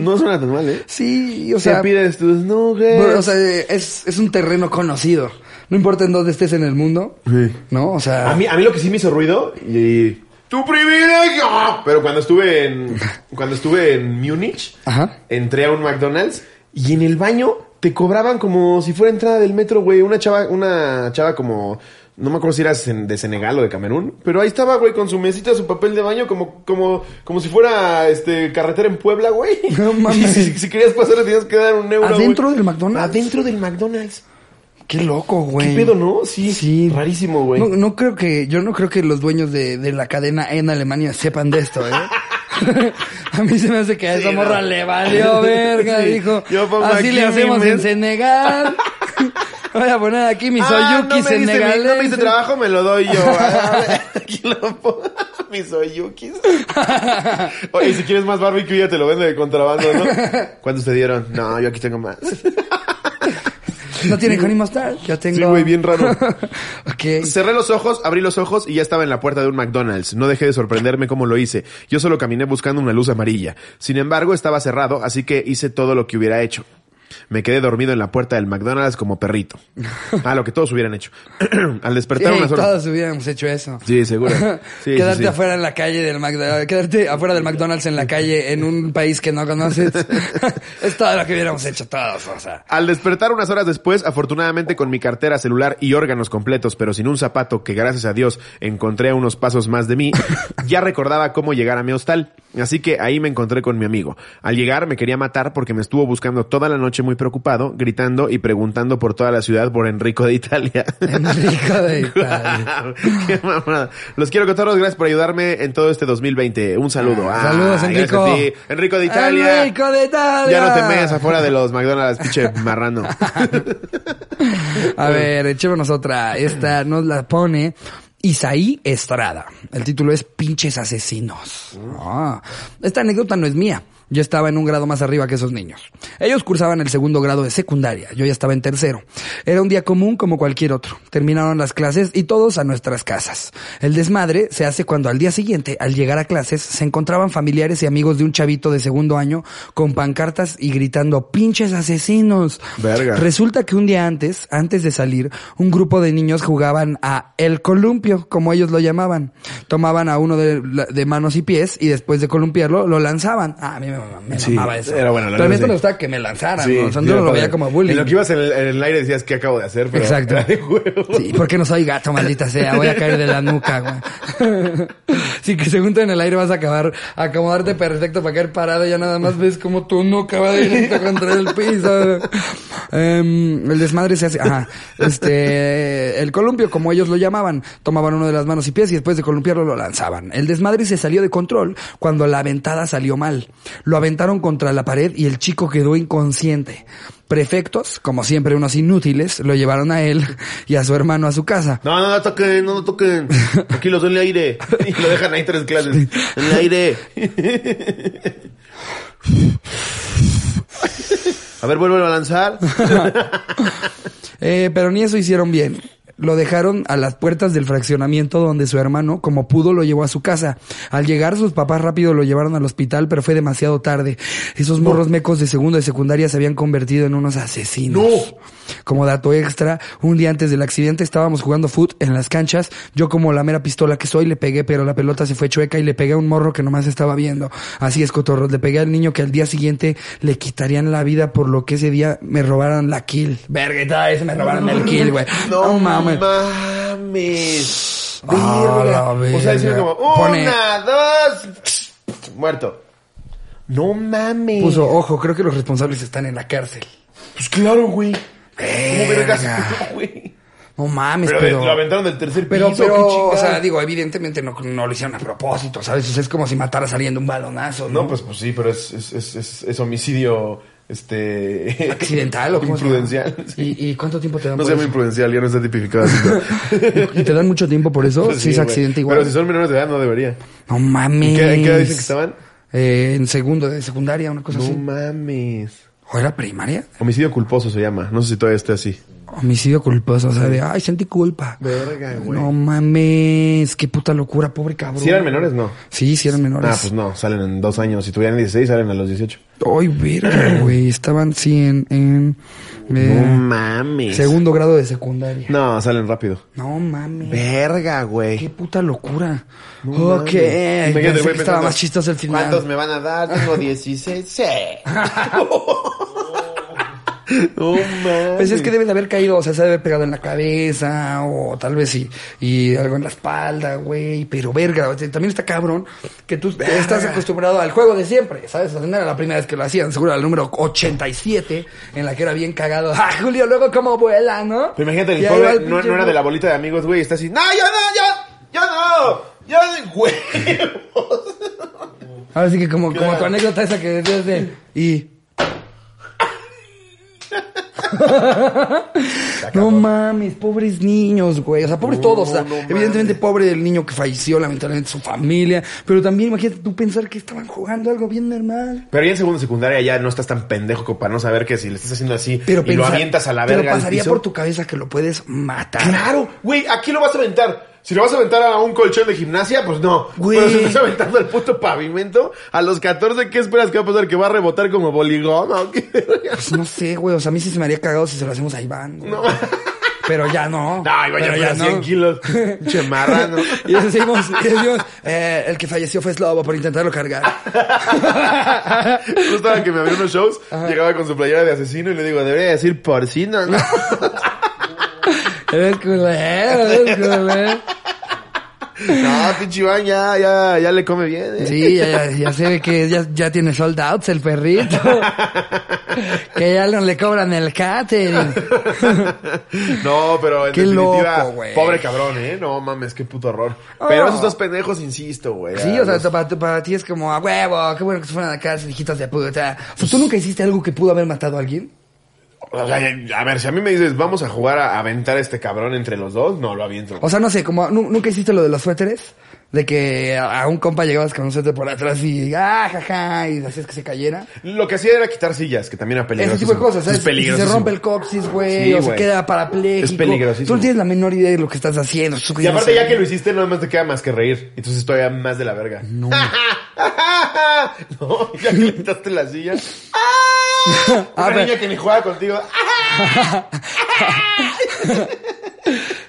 No suena tan mal, ¿eh? Sí, o O sea, pides tus nuggets. bueno, o sea, es, es un terreno conocido. No importa en dónde estés en el mundo, Sí. ¿no? O sea, A mí, a mí lo que sí me hizo ruido y tu privilegio. Pero cuando estuve en cuando estuve en Múnich, Ajá. entré a un McDonald's y en el baño te cobraban como si fuera entrada del metro, güey, una chava una chava como no me acuerdo si era de Senegal o de Camerún, pero ahí estaba, güey, con su mesita, su papel de baño, como, como, como si fuera, este, carretera en Puebla, güey. No mames. Si, si querías pasar, le tenías que dar un euro, ¿Adentro güey. del McDonald's? Adentro del McDonald's. qué loco, güey. ¿Qué pedo, no? Sí. Sí. Rarísimo, güey. No, no creo que, yo no creo que los dueños de, de la cadena en Alemania sepan de esto, ¿eh? a mí se me hace que a esa Sí, morra no. le valió verga, Sí. dijo. Yo pongo Así le hacemos en mes". Senegal. Voy a poner aquí mis Ah, oyuki no me diste mi- senegaleses. No me diste trabajo, me lo doy yo. Ah, Aquí lo pongo. Mis oyukis. Oye, si quieres más barbecue, ya te lo vende de contrabando, ¿no? ¿Cuántos te dieron? No, yo aquí tengo más. No tiene Honey Mustard. Yo tengo. Sí, güey, bien raro. ok. Cerré los ojos, abrí los ojos y ya estaba en la puerta de un McDonald's. No dejé de sorprenderme cómo lo hice. Yo solo caminé buscando una luz amarilla. Sin embargo, estaba cerrado, así que hice todo lo que hubiera hecho. Me quedé dormido en la puerta del McDonald's como perrito. Ah, lo que todos hubieran hecho. Al despertar Sí, unas horas. todos hubiéramos hecho eso. Sí, seguro. Sí, quedarte sí. afuera en la calle del McDonald's, quedarte afuera del McDonald's en la calle en un país que no conoces. es todo lo que hubiéramos hecho todos, o sea. Al despertar unas horas después, afortunadamente con mi cartera, celular y órganos completos, pero sin un zapato que gracias a Dios encontré a unos pasos más de mí, ya recordaba cómo llegar a mi hostal. Así que ahí me encontré con mi amigo. Al llegar me quería matar porque me estuvo buscando toda la noche muy preocupado, gritando y preguntando por toda la ciudad por Enrico de Italia. Enrico de Italia. Qué mamada. Los quiero todos, gracias por ayudarme en todo este 2020. Un saludo. Ah, Saludos, gracias Enrico. de Italia. Enrico de Italia. Ya no te mees afuera de los McDonald's, pinche marrano. A ver, echémonos otra. Esta nos la pone Isaí Estrada. El título es Pinches Asesinos. Ah, esta anécdota no es mía. Yo estaba en un grado más arriba que esos niños. Ellos cursaban el segundo grado de secundaria. Yo ya estaba en tercero. Era un día común como cualquier otro. Terminaron las clases y todos a nuestras casas. El desmadre se hace cuando al día siguiente, al llegar a clases, se encontraban familiares y amigos de un chavito de segundo año con pancartas y gritando pinches asesinos. Verga. Resulta que un día antes, antes de salir, un grupo de niños jugaban a el columpio, como ellos lo llamaban. Tomaban a uno de, de manos y pies y después de columpiarlo lo lanzaban. Ah, a mí me, me Sí, mamaba eso. era bueno, la Pero a mí neta me sí. gustaba que me lanzaran. Sí, ¿no? O sea, sí, no lo veía como bullying. En lo que ibas en el, en el aire decías que acabo de hacer, pero Exacto. era de. Sí, porque no soy gato, maldita sea. Voy a caer de la nuca, güey. Sí, que según tú en el aire vas a acabar, acomodarte perfecto para caer parado. Ya nada más ves como tu nuca va directo contra el piso. Em, el desmadre se hace, ajá. Este, el columpio, como ellos lo llamaban, tomaban uno de las manos y pies y después de columpiarlo lo lanzaban. El desmadre se salió de control cuando la aventada salió mal. Lo aventaron contra la pared y el chico quedó inconsciente. Prefectos, como siempre unos inútiles, lo llevaron a él y a su hermano a su casa. No, no, no toquen, no, no toquen. Aquí los en el aire. Y lo dejan ahí tres clases. En el aire. A ver, vuelvo a lanzar. Eh, pero ni eso hicieron bien. Lo dejaron a las puertas del fraccionamiento donde su hermano, como pudo, lo llevó a su casa. Al llegar, sus papás rápido lo llevaron al hospital, pero fue demasiado tarde. Esos morros mecos de segundo y secundaria se habían convertido en unos asesinos. No. Como dato extra, un día antes del accidente estábamos jugando foot en las canchas. Yo como la mera pistola que soy le pegué, pero la pelota se fue chueca y le pegué a un morro que nomás estaba viendo. Así es, cotorros. Le pegué al niño que al día siguiente le quitarían la vida por lo que ese día me robaron la kill. Verga, ese me robaron el kill, güey. No mames. Mames. Ah, la Verga. O sea, decía como, Pone- una, dos. Muerto. No mames. Puso, ojo, creo que los responsables están en la cárcel. Pues claro, güey. ¿Cómo vergas? Verga. güey? No mames, Pero, pero... lo aventaron del tercer Pero, piso. pero, qué o chingada. sea, digo, evidentemente no, no lo hicieron a propósito, ¿sabes? O sea, es como si matara saliendo un balonazo, ¿no? No, pues, pues sí, pero es, es, es, es, es homicidio, este... ¿Accidental o? Imprudencial. sí. ¿Y, ¿Y cuánto tiempo te dan No se llama imprudencial, ya no está tipificado así. ¿Y te dan mucho tiempo por eso? Pues si es accidente igual. Pero si son menores de edad, no debería. No mames. ¿En qué, en qué edad dicen que estaban? Eh, en segundo, de secundaria, una cosa No así. mames. ¿O era primaria? Homicidio culposo se llama. No sé si todavía esté así. Homicidio culposo, o sea, de, ay, sentí culpa. Verga, güey. No mames, qué puta locura, pobre cabrón. ¿Si eran menores? No. Sí, sí eran menores. Ah, pues no, salen en dos años. Si tuvieran 16, salen a los 18. Ay, verga, güey. Estaban, sí, en, en eh, No mames. segundo grado de secundaria. No, salen rápido. No mames. Verga, Qué güey. puta locura. No ok. mames. Pensé que estaba más chistoso el final. ¿Cuántos me van a dar? Tengo 16. Sí. no mames. Pues es que debe de haber caído, o sea, se debe haber pegado en la cabeza, o tal vez sí, y algo en la espalda, güey, pero verga, o sea, también está cabrón que tú estás acostumbrado al juego de siempre, ¿sabes? O sea, no era la primera vez que lo hacían, seguro era el número 87, en la que era bien cagado, ¡ah, Julio, luego cómo vuela, ¿no? Pero imagínate, el Y pobre el no, no era de la bolita de amigos, güey. Está así, no, yo no, yo, yo no, yo de huevos. Ahora sí que como, como tu anécdota esa que decías de, y... No mames, pobres niños, güey. O sea, pobres No, todos. O sea, no evidentemente pobre el niño que falleció, lamentablemente su familia. Pero también imagínate tú pensar que estaban jugando algo bien normal. Pero ya en segundo secundaria ya no estás tan pendejo como para no saber que si le estás haciendo así Pero y lo avientas a la pero verga al pasaría piso. por tu cabeza que lo puedes matar. Claro, güey, aquí lo vas a aventar. Si lo vas a aventar a un colchón de gimnasia, pues no. Güey. Pero si estás aventando al puto pavimento, a los 14, ¿qué esperas que va a pasar? ¿Que va a rebotar como boligón o qué? Pues no sé, güey. O sea, a mí sí se me haría cagado si se lo hacemos a Iván. güey. Pero ya no. No, iba Pero ya 100 kilos. Pinche marrano. Y decimos, y decimos eh, el que falleció fue Slobo por intentarlo cargar. Justo que me abrió unos shows, llegaba con su playera de asesino y le digo, debería decir porcino, ¿no? Eres culero, eres culero. no, pinche Iván ya, ya, ya le come bien, ¿eh? Sí, ya, ya, ya se ve que ya, ya tiene sold outs el perrito. que ya no le cobran el catering. No, pero en Qué definitiva, loco, pobre cabrón, ¿eh? No mames, qué puto horror. Oh. Pero esos dos pendejos, insisto, güey. Sí, o sea, los- para, para ti es como, a huevo, qué bueno que se fueron a la cárcel, hijitos de puta. O sea, ¿tú nunca hiciste algo que pudo haber matado a alguien? O sea, a ver, si a mí me dices, vamos a jugar a aventar a este cabrón entre los dos, no, lo aviento. O sea, no sé, como, ¿nu- ¿nunca hiciste lo de los suéteres? De que a, un compa llegabas con un suéter por atrás y, ah, jaja, y hacías que se cayera. Lo que hacía era quitar sillas, que también era peligroso. Ese tipo de cosas, ¿sabes? Es peligroso. se rompe el coxis, güey, Sí, o se queda parapléjico. Es peligrosísimo. Tú no tienes la menor idea de lo que estás haciendo. Y aparte, ya que lo hiciste, nada más te queda más que reír. Entonces todavía más de la verga. No. no, ya que le quitaste la silla. Ah, Una pero- niña que ni juega contigo.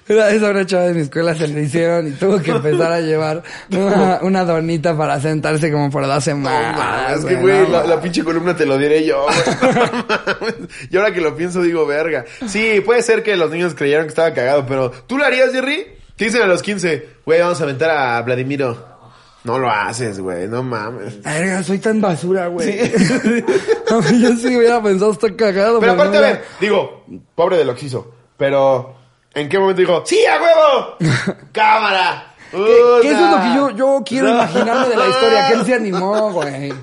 Esa una chava de mi escuela se le hicieron y tuvo que empezar a llevar una, una donita para sentarse como por dos semanas. Ah, es que, no güey, la, pinche columna te lo diré yo. y ahora que lo pienso, digo, verga. Sí, puede ser que los niños creyeron que estaba cagado, pero ¿tú lo harías, Jerry? ¿Qué dicen a los 15? Güey, vamos a aventar a Vladimiro. No lo haces, güey, no mames. Verga, soy tan basura, güey. Yo sí hubiera pensado, está cagado. Pero aparte, a ver, digo, pobre de lo que hizo, pero ¿en qué momento dijo, ¡Sí, a huevo! ¡Cámara! Que eso es lo que yo, yo quiero imaginarme de la historia, que él se animó, güey.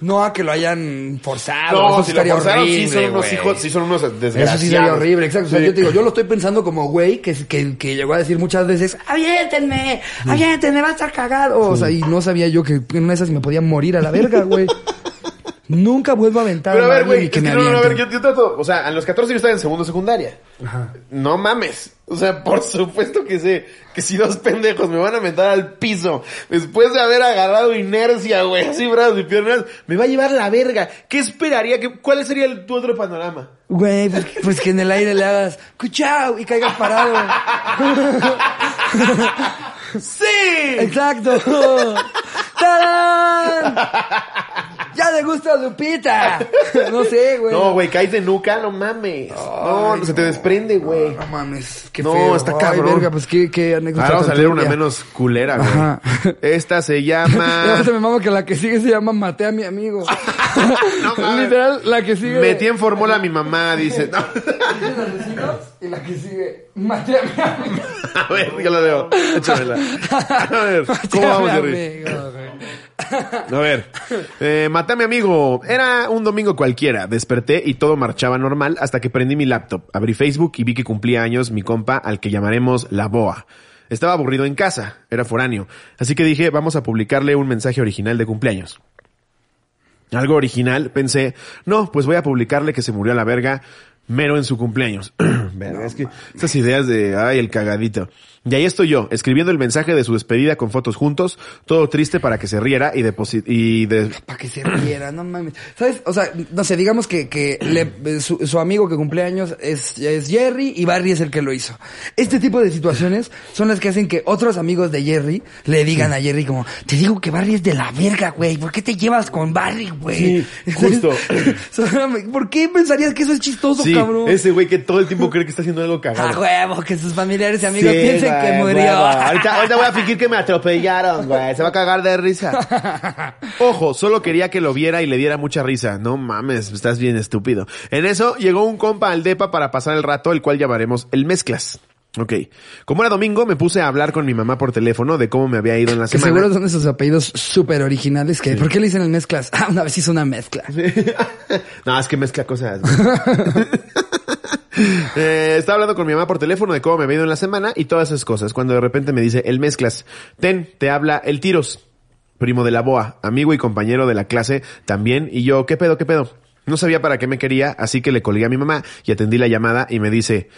No a que lo hayan forzado. No, eso si lo estaría forzaron, horrible, sí son unos güey. hijos, sí son unos desgraciados. Eso sí sería horrible, exacto. O sea, Sí. yo te digo, yo lo estoy pensando como güey que, que, que llegó a decir muchas veces, aviéntenme, aviéntenme, va a estar cagado. O sea, y no sabía yo que en una de esas me podía morir a la verga, güey. Nunca vuelvo a aventar Pero a ver, güey, que me no, no, a ver, yo, yo trato, o sea, a los 14 yo estaba en segundo secundaria. No mames. O sea, por supuesto que sé que si dos pendejos me van a meter al piso después de haber agarrado inercia, güey, así brazos y piernas, me va a llevar la verga. ¿Qué esperaría? ¿Cuál sería el, tu otro panorama? Güey, pues, pues que en el aire le hagas cuchao y caigas parado. ¡Sí! Exacto. ¡Tarán! Ya le gusta a Lupita. No sé, güey. No, güey, caes de nuca, no mames. no, Ay, se te no. desprende, güey. No mames, qué No, feo. está Ay, cabrón. verga, pues qué, qué anécdota. Ahora vamos a tan leer una turbia. menos culera, güey. Ajá. Esta se Y llama... aparte me mamo que la que sigue se llama Maté a mi amigo. No mames. Literal, la que sigue. Metí en fórmula a mi mamá, dice. No. Y la que sigue Maté a mi amigo. A ver, yo la leo. Échamela. A ver, ¿cómo vamos, Jerry? A ver. Eh, maté a mi amigo. Era un domingo cualquiera. Desperté y todo marchaba normal hasta que prendí mi laptop. Abrí Facebook y vi que cumplía años mi compa al que llamaremos La Boa. Estaba aburrido en casa. Era foráneo. Así que dije, vamos a publicarle un mensaje original de cumpleaños. Algo original, pensé, no, pues voy a publicarle que se murió a la verga. Mero en su cumpleaños. Verga, es que esas ideas de, ay, el cagadito. Y ahí estoy yo, escribiendo el mensaje de su despedida con fotos juntos, todo triste para que se riera y, y de... Para que se riera, no mames. ¿Sabes? O sea, no sé, digamos que, que le- su, su amigo que cumple años es, es Jerry y Barry es el que lo hizo. Este tipo de situaciones son las que hacen que otros amigos de Jerry le digan a Jerry como, te digo que Barry es de la verga, güey. ¿Por qué te llevas con Barry, güey? Sí, justo. ¿Por qué pensarías que eso es chistoso, Sí, cabrón? ese güey que todo el tiempo cree que está haciendo algo cagado. A huevo, que sus familiares y amigos Sí, piensen que güey, murió. Ahorita, ahorita voy a fingir que me atropellaron, güey. Se va a cagar de risa. Ojo, solo quería que lo viera y le diera mucha risa. No mames, estás bien estúpido. En eso llegó un compa al depa para pasar el rato, el cual llamaremos el mezclas. Ok. Como era domingo, me puse a hablar con mi mamá por teléfono de cómo me había ido en la Que semana. seguro son esos apellidos súper originales que, ¿por qué le dicen el mezclas? Ah, una vez hizo una mezcla. no, es que mezcla cosas. Eh, estaba hablando con mi mamá por teléfono de cómo me había ido en la semana y todas esas cosas. Cuando de repente me dice, el mezclas, ten, te habla el tiros, primo de la boa, amigo y compañero de la clase también. Y yo, ¿qué pedo, qué pedo? No sabía para qué me quería, así que le colgué a mi mamá y atendí la llamada y me dice,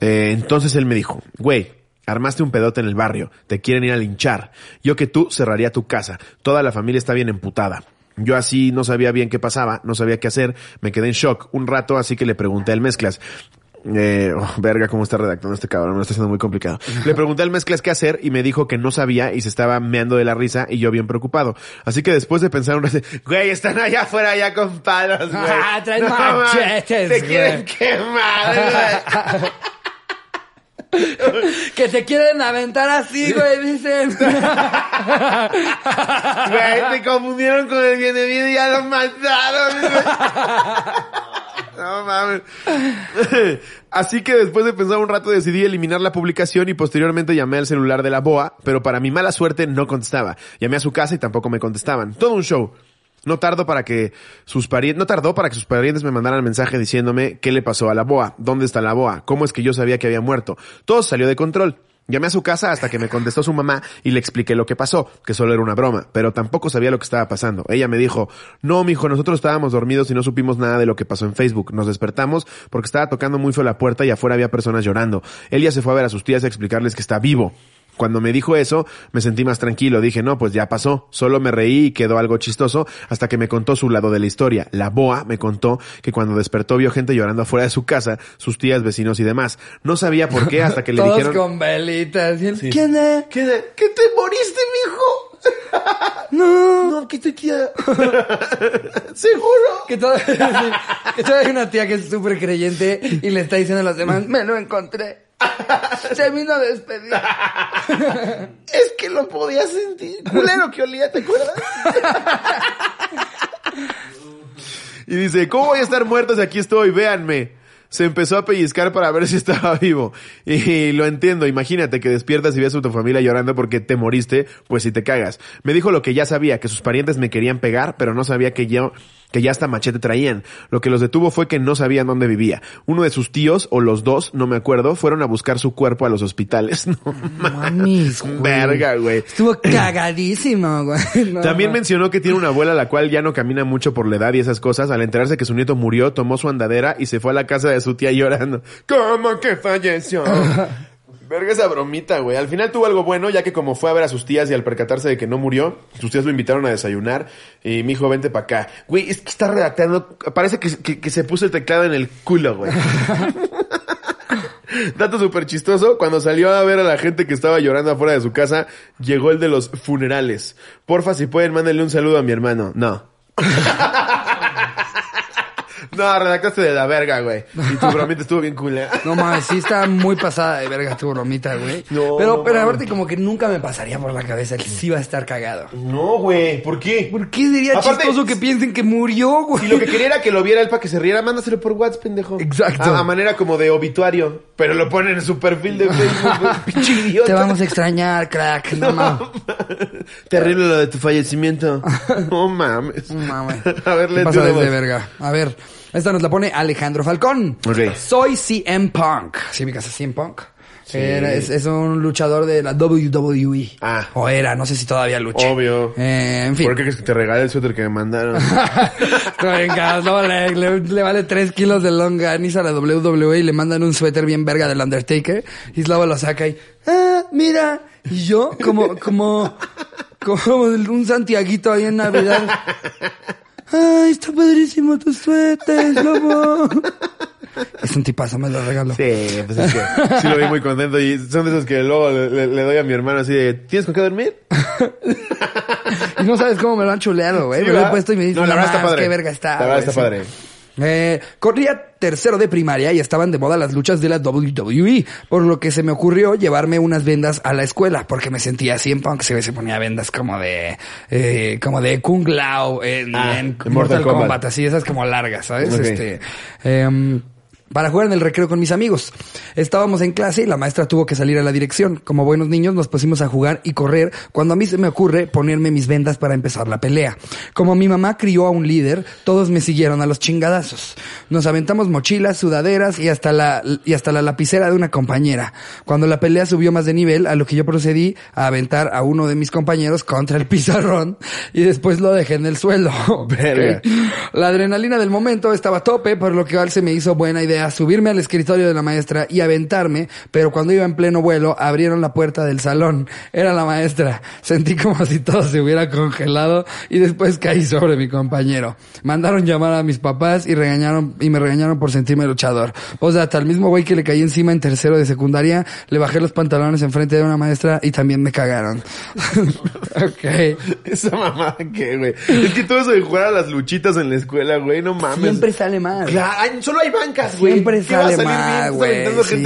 eh, entonces él me dijo, güey, armaste un pedote en el barrio, te quieren ir a linchar. Yo que tú cerraría tu casa, toda la familia está bien emputada. Yo así no sabía bien qué pasaba, no sabía qué hacer, me quedé en shock un rato, así que le pregunté al mezclas. Eh, oh, verga, cómo está redactando este cabrón, me lo está haciendo muy complicado. Le pregunté al mezclas qué hacer y me dijo que no sabía y se estaba meando de la risa y yo bien preocupado. Así que después de pensar un rato, güey, están allá afuera ya con palos, güey. Ah, traen No Te güey. quieren quemar, güey. que te quieren aventar así, güey, dicen. Güey, te confundieron con el viene bien y ya lo mataron. No mames. Así que después de pensar un rato decidí eliminar la publicación y posteriormente llamé al celular de la BOA, pero para mi mala suerte no contestaba. Llamé a su casa y tampoco me contestaban. Todo un show. No tardó para que sus parientes, no tardó para que sus parientes me mandaran mensaje diciéndome qué le pasó a la boa, dónde está la boa, cómo es que yo sabía que había muerto. Todo salió de control. Llamé a su casa hasta que me contestó su mamá y le expliqué lo que pasó, que solo era una broma, pero tampoco sabía lo que estaba pasando. Ella me dijo, no, mijo, nosotros estábamos dormidos y no supimos nada de lo que pasó en Facebook. Nos despertamos porque estaba tocando muy feo la puerta y afuera había personas llorando. Ella se fue a ver a sus tías a explicarles que está vivo. Cuando me dijo eso, me sentí más tranquilo. Dije, no, pues ya pasó. Solo me reí y quedó algo chistoso hasta que me contó su lado de la historia. La boa me contó que cuando despertó vio gente llorando afuera de su casa, sus tías, vecinos y demás. No sabía por qué hasta que le Todos dijeron... con velitas. ¿Y él, ¿Quién es? ¿Qué, ¿Qué te moriste, mijo? No. No, que tu tía. ¿Seguro? Que todavía, sí, que todavía hay una tía que es súper creyente y le está diciendo a los demás, me lo encontré. Se vino a despedir. Es que lo podía sentir. Culero que olía, ¿te acuerdas? y dice, ¿cómo voy a estar muerto si aquí estoy? Véanme. Se empezó a pellizcar para ver si estaba vivo. Y lo entiendo, imagínate que despiertas y ves a tu familia llorando porque te moriste, pues si te cagas. Me dijo lo que ya sabía, que sus parientes me querían pegar, pero no sabía que yo, que ya hasta machete traían. Lo que los detuvo fue que no sabían dónde vivía. Uno de sus tíos, o los dos, no me acuerdo, fueron a buscar su cuerpo a los hospitales. No güey. Verga, güey. Estuvo cagadísimo, güey. No, También no. mencionó que tiene una abuela la cual ya no camina mucho por la edad y esas cosas. Al enterarse que su nieto murió, tomó su andadera y se fue a la casa de su tía llorando. ¿Cómo que falleció? Verga esa bromita, güey. Al final tuvo algo bueno, ya que como fue a ver a sus tías y al percatarse de que no murió, sus tías lo invitaron a desayunar y mi hijo, vente para acá. Güey, es que está redactando, parece que, que- que se puso el teclado en el culo, güey. Dato súper chistoso, cuando salió a ver a la gente que estaba llorando afuera de su casa, llegó el de los funerales. Porfa, si pueden, mándenle un saludo a mi hermano. No. no, redactaste de la verga, güey. Y tu bromita estuvo bien culera. No mames, sí está muy pasada de verga tu bromita, güey. No, pero, no pero aparte como que nunca me pasaría por la cabeza el sí va a estar cagado. No, güey. ¿Por qué? ¿Por qué sería Aparte- chistoso que piensen que murió, güey? Y lo que quería era que lo viera él para que se riera, mándaselo por WhatsApp, pendejo. Exacto. A, a manera como de obituario. Pero lo ponen en su perfil de Facebook, güey. Pinche idiota. Te vamos a extrañar, crack. No mames. Terrible lo de tu fallecimiento. No mames. No mames. A ver, ¿Qué léete pasa una desde más. verga? A ver, esta nos la pone Alejandro Falcón. Ok. Soy CM Punk. ¿Sí ubicas a CM Punk? Era- es, es un luchador de la WWE. Ah. O era, no sé si todavía lucha. Obvio. Eh, en fin. ¿Por qué crees que te regalé el suéter que me mandaron? Venga, no, le, le- le vale 3 kilos de longaniza a la WWE y le mandan un suéter bien verga del Undertaker. Y Slava lo saca y, ah, mira. Y yo, como, como, como un Santiaguito ahí en Navidad. Ay, está padrísimo tu suéter, Slobo. Es un tipazo, me lo regaló. Sí, pues es que sí lo vi muy contento y son de esos que luego le, le- le doy a mi hermano así de, ¿tienes con qué dormir? Y no sabes cómo me lo han chuleado, güey. Sí, me lo he puesto y me dicen, No, la "No verdad está padre. qué verga está. La verdad está padre. Eh, corría tercero de primaria y estaban de moda las luchas de la WWE, por lo que se me ocurrió llevarme unas vendas a la escuela, porque me sentía siempre, aunque se, se ponía vendas como de, eh, como de Kung Lao en, Ah, en Mortal, Mortal Kombat. Kombat. así, esas como largas, ¿sabes? Este, em, para jugar en el recreo con mis amigos. Estábamos en clase y la maestra tuvo que salir a la dirección. Como buenos niños nos pusimos a jugar y correr cuando a mí se me ocurre ponerme mis vendas para empezar la pelea. Como mi mamá crió a un líder, todos me siguieron a los chingadazos. Nos aventamos mochilas, sudaderas y hasta la, y hasta la lapicera de una compañera. Cuando la pelea subió más de nivel, a lo que yo procedí a aventar a uno de mis compañeros contra el pizarrón y después lo dejé en el suelo. La adrenalina del momento estaba a tope, por lo que se me hizo buena idea subirme al escritorio de la maestra y aventarme, pero cuando iba en pleno vuelo abrieron la puerta del salón. Era la maestra. Sentí como si todo se hubiera congelado y después caí sobre mi compañero. Mandaron llamar a mis papás y regañaron y me regañaron por sentirme luchador. O sea, hasta el mismo güey que le caí encima en tercero de secundaria, le bajé los pantalones enfrente de una maestra y también me cagaron. ok. Esa mamada que, güey. Es que todo eso de jugar a las luchitas en la escuela, güey, no mames. Siempre sale mal. Claro, solo hay bancas, güey. Siempre ¿Qué va a sale mal, güey. Sí.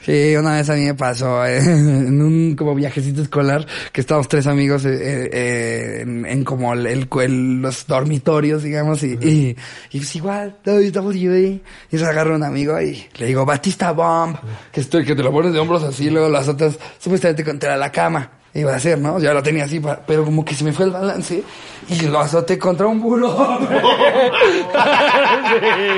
Sí, una vez a mí me pasó eh, en un como viajecito escolar que estábamos tres amigos eh, eh, en, en como el, el- los dormitorios, digamos, y, y, y pues igual, WWE, y se agarra un amigo y le digo, Batista Bomb, que estoy, que te lo pones de hombros así, luego las otras supuestamente contra la cama. Iba a hacer, ¿no? Yo lo tenía así, pero como que se me fue el balance y lo azoté contra un buró.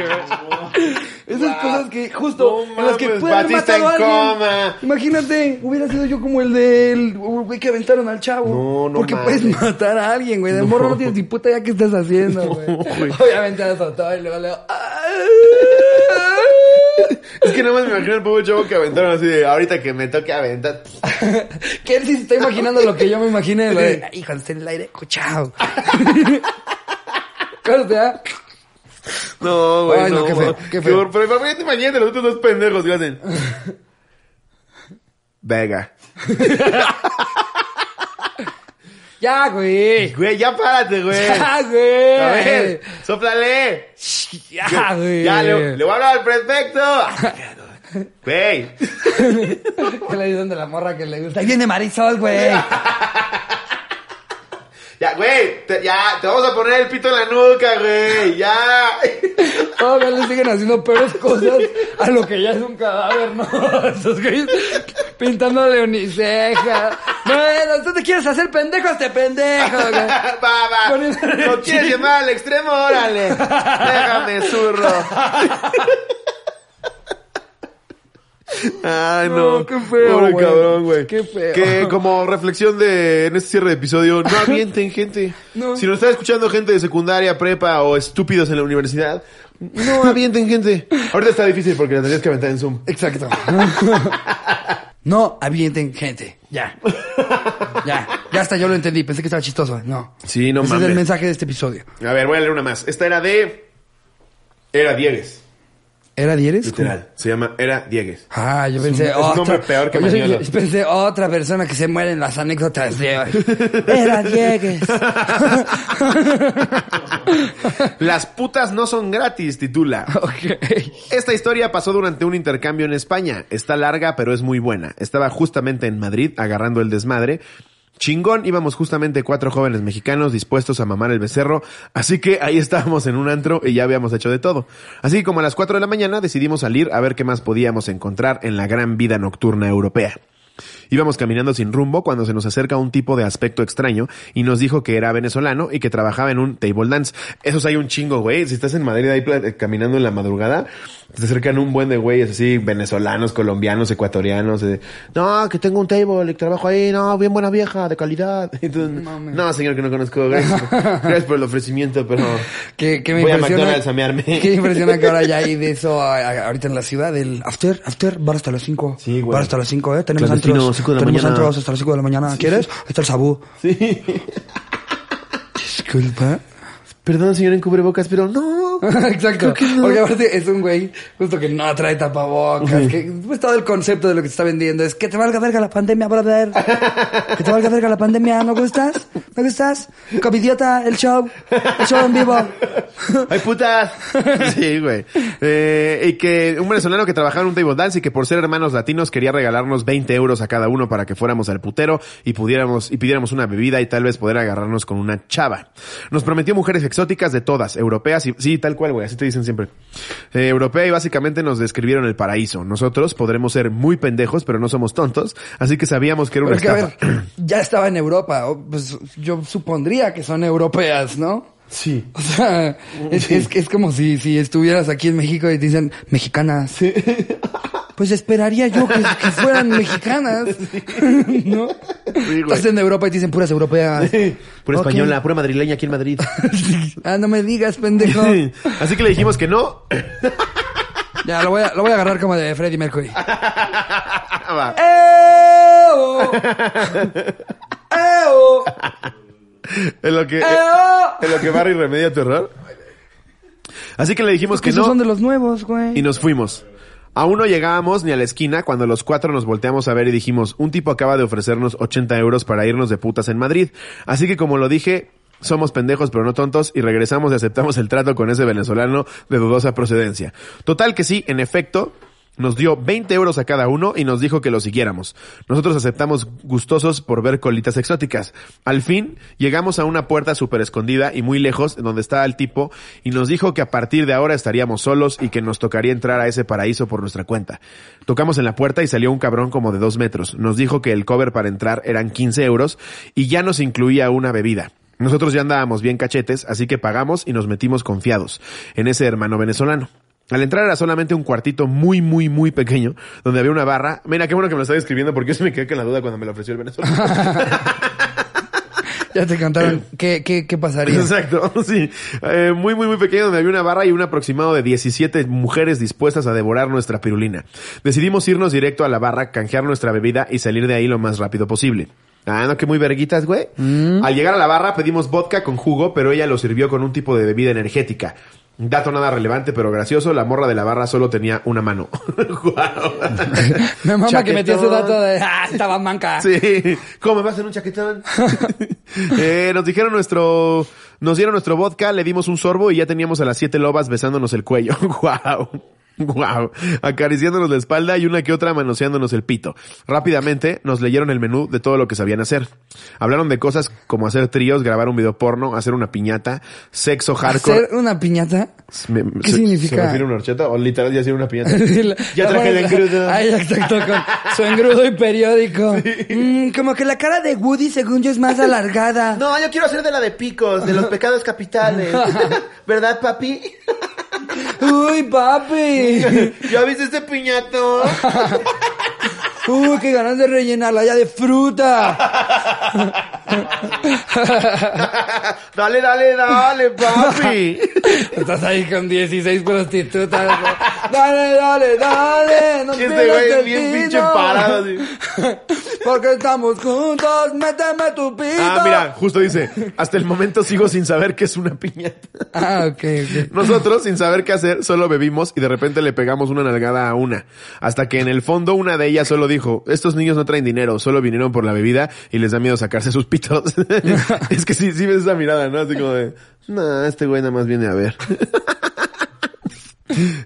Esas cosas que justo No en las que mames, puede haber matado a en coma. Imagínate, hubiera sido yo como el del güey que aventaron al chavo. No, no Porque mames. puedes matar a alguien, güey. De morro no tienes ni puta idea qué estás haciendo, güey. Obviamente azotó y luego le digo, Es que nada más me imagino el pobre chavo que aventaron así de, ahorita que me toque aventar. que él sí se está imaginando lo que yo me imaginé. Lo de, "Ay, hijo, está en el aire, te da. No, güey, Ay, no, no. qué feo, qué feo. Pero imagínate, imagínate los otros dos pendejos que hacen. Vega. Ya, güey. Güey, ya párate, güey. Ya, güey. A ver, sóplale. Ya, güey. Ya, le, le voy a hablar al prefecto. Güey. Que le dicen de la morra que le gusta. Ahí viene Marisol, güey. Ya, güey. te- ya, te vamos a poner el pito en la nuca, güey. Ya. Todavía le siguen haciendo peores cosas a lo que ya es un cadáver, ¿no? Esos güeyes pintándole uniceja. Bueno, tú te quieres hacer pendejo a este pendejo, güey. Va, va. Poniéndole ¿Lo quieres chile. llevar al extremo? Órale. Déjame, zurro. Ay, no. No, qué feo, Pobre güey. cabrón, güey. Qué feo. Que como reflexión de en este cierre de episodio, no avienten gente. No. Si nos está escuchando gente de secundaria, prepa o estúpidos en la universidad, no avienten gente. Ahorita está difícil porque la tendrías que aventar en Zoom. Exacto. No avienten gente. Ya. Ya. Ya hasta yo lo entendí. Pensé que estaba chistoso. No. Sí, no Ese mames. es el mensaje de este episodio. A ver, voy a leer una más. Esta era de... Era Diegues. ¿Era Dieres? Literal. Se llama Era Diegues. Ah, yo pensé es un otra. nombre peor que yo- yo pensé otra persona que se muere en las anécdotas de Era Diegues. Las putas no son gratis, titula. ok. Esta historia pasó durante un intercambio en España. Está larga, pero es muy buena. Estaba justamente en Madrid agarrando el desmadre. Chingón, íbamos justamente cuatro jóvenes mexicanos dispuestos a mamar el becerro, así que ahí estábamos en un antro y ya habíamos hecho de todo. Así como a las cuatro de la mañana decidimos salir a ver qué más podíamos encontrar en la gran vida nocturna europea. Íbamos caminando sin rumbo cuando se nos acerca un tipo de aspecto extraño y nos dijo que era venezolano y que trabajaba en un table dance. Esos hay un chingo, güey. Si estás en Madrid ahí caminando en la madrugada, te acercan un buen de güeyes así, venezolanos, colombianos, ecuatorianos. eh, no, que tengo un table, y trabajo ahí, no, bien buena vieja, de calidad. Entonces, no, señor, que no conozco. Gracias, gracias por el ofrecimiento, pero Que, que me voy a impresiona. McDonald's a mearme. Que impresiona que ahora ya hay de eso a- a- ahorita en la ciudad, el after, after, bar hasta las 5. Sí, güey. Bar hasta las 5, eh. Tenemos antros. cinco de la tenemos mañana. antros hasta las 5 de la mañana. ¿Quieres? Ahí está el sabú. Sí. Disculpa. Perdón, señor en cubrebocas, pero no. Exacto. Creo que no. Porque aparte es un güey justo que no trae tapabocas. Que pues, todo el concepto de lo que te está vendiendo es que te valga verga la pandemia, brother. Que te valga verga la pandemia. ¿No gustas? ¿No gustas? Covidiota, el show. El show en vivo. ¡Ay, putas! Sí, güey. Eh, y que un venezolano que trabajaba en un table dance y que por ser hermanos latinos quería regalarnos 20 euros a cada uno para que fuéramos al putero y pudiéramos, y pidiéramos una bebida y tal vez poder agarrarnos con una chava. Nos prometió mujeres exóticas de todas, europeas y, sí, tal cual, güey, así te dicen siempre. Eh, europea y básicamente nos describieron el paraíso. Nosotros podremos ser muy pendejos, pero no somos tontos, así que sabíamos que era una Porque, a estafa. ver, ya estaba en Europa. o, Pues yo supondría que son europeas, ¿no? Sí. O sea, es, es, como si, si estuvieras aquí en México y te dicen mexicanas. Pues esperaría yo que, que fueran mexicanas. ¿No? güey. Estás en Europa y te dicen puras europeas. Pura española, pura madrileña aquí en Madrid. ah, no me digas, pendejo. Así que le dijimos que no. Ya, lo voy a, lo voy a agarrar como de Freddie Mercury. Va. ¡Eo! ¡Eo! En lo que, ¡Eo! en lo que Barry remedia tu error. Así que le dijimos que Esos no son de los nuevos, güey. y nos fuimos. Aún no llegábamos ni a la esquina cuando los cuatro nos volteamos a ver y dijimos, un tipo acaba de ofrecernos 80 euros para irnos de putas en Madrid. Así que como lo dije, somos pendejos pero no tontos y regresamos y aceptamos el trato con ese venezolano de dudosa procedencia. Total que sí, en efecto, nos dio 20 euros a cada uno y nos dijo que lo siguiéramos. Nosotros aceptamos gustosos por ver colitas exóticas. Al fin, llegamos a una puerta súper escondida y muy lejos, donde estaba el tipo, y nos dijo que a partir de ahora estaríamos solos y que nos tocaría entrar a ese paraíso por nuestra cuenta. Tocamos en la puerta y salió un cabrón como de dos metros. Nos dijo que el cover para entrar eran 15 euros y ya nos incluía una bebida. Nosotros ya andábamos bien cachetes, así que pagamos y nos metimos confiados en ese hermano venezolano. Al entrar era solamente un cuartito muy, muy, muy pequeño, donde había una barra. Mira, qué bueno que me lo está describiendo porque yo se me quedé con la duda cuando me lo ofreció el venezolano. Ya te contaron qué, qué, qué pasaría. Exacto, sí. Eh, muy, muy, muy pequeño, donde había una barra y un aproximado de 17 mujeres dispuestas a devorar nuestra pirulina. Decidimos irnos directo a la barra, canjear nuestra bebida y salir de ahí lo más rápido posible. Ah, no, que muy verguitas, güey. Al llegar a la barra pedimos vodka con jugo, pero ella lo sirvió con un tipo de bebida energética. Dato nada relevante, pero gracioso, la morra de la barra solo tenía una mano. Guau. Me mama que metió ese dato de, ah, estaba manca. Sí. ¿Cómo me vas hacer un chaquetón? eh, nos dijeron nuestro, nos dieron nuestro vodka, le dimos un sorbo y ya teníamos a las siete lobas besándonos el cuello. Guau. Guau. Acariciándonos la espalda y una que otra manoseándonos el pito. Rápidamente nos leyeron el menú de todo lo que sabían hacer. Hablaron de cosas como hacer tríos, grabar un video porno, hacer una piñata, sexo hardcore. Hacer una piñata. Me- ¿Qué se- significa? ¿Se refiere a una horchata o literal ya hacer una piñata? La- ya traje el engrudo. Ay, exacto, con su engrudo y periódico. Mm, como que la cara de Woody, según yo, es más alargada. No, yo quiero hacer de la de picos, de los pecados capitales. ¿Verdad, papi? Uy, papi. ¿Ya viste este piñato? Uy, qué ganas de rellenarla ya de fruta. dale, dale, dale, papi. Estás ahí con 16 prostitutas. Dale, dale, dale. No este güey bien pinche parado así. Porque estamos juntos, méteme tu pito. Ah, mira, justo dice, hasta el momento sigo sin saber qué es una piñata. Ah, ok, ok. Nosotros, sin saber qué hacer, solo bebimos y de repente le pegamos una nalgada a una. Hasta que en el fondo una de ellas solo dijo, estos niños no traen dinero, solo vinieron por la bebida y les da miedo sacarse sus pitos. es que sí, sí ves esa mirada, ¿no? Así como de, no, este güey nada más viene a ver.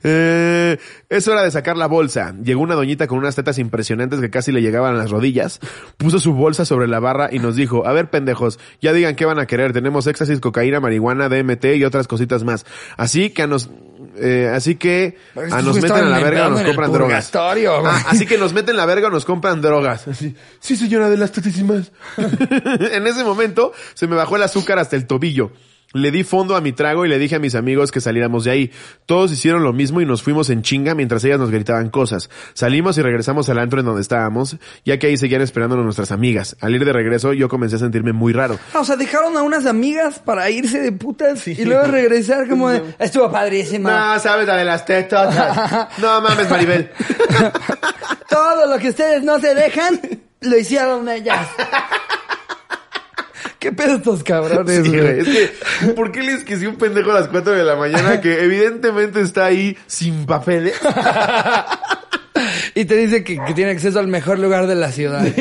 Eh, es hora de sacar la bolsa. Llegó una doñita con unas tetas impresionantes que casi le llegaban a las rodillas. Puso su bolsa sobre la barra y nos dijo, a ver pendejos, ya digan qué van a querer. Tenemos éxtasis, cocaína, marihuana, DMT y otras cositas más. Así que a nos, eh, así que a nos meten a la verga o nos compran drogas. Ah, así que nos meten la verga o nos compran drogas. Así, sí señora de las tetísimas. en ese momento se me bajó el azúcar hasta el tobillo. Le di fondo a mi trago y le dije a mis amigos que saliéramos de ahí. Todos hicieron lo mismo y nos fuimos en chinga mientras ellas nos gritaban cosas. Salimos y regresamos al antro en donde estábamos, ya que ahí seguían esperándonos nuestras amigas. Al ir de regreso yo comencé a sentirme muy raro. Ah, o sea, dejaron a unas amigas para irse de putas y luego regresar como de, estuvo padrísima. No, sabes la de las tetas. No mames, Maribel. Todo lo que ustedes no se dejan, lo hicieron ellas. ¿Qué pedo estos cabrones, Sí, güey? es que, ¿por qué les que si un pendejo a las 4 de la mañana que evidentemente está ahí sin papeles? Y te dice que, que tiene acceso al mejor lugar de la ciudad.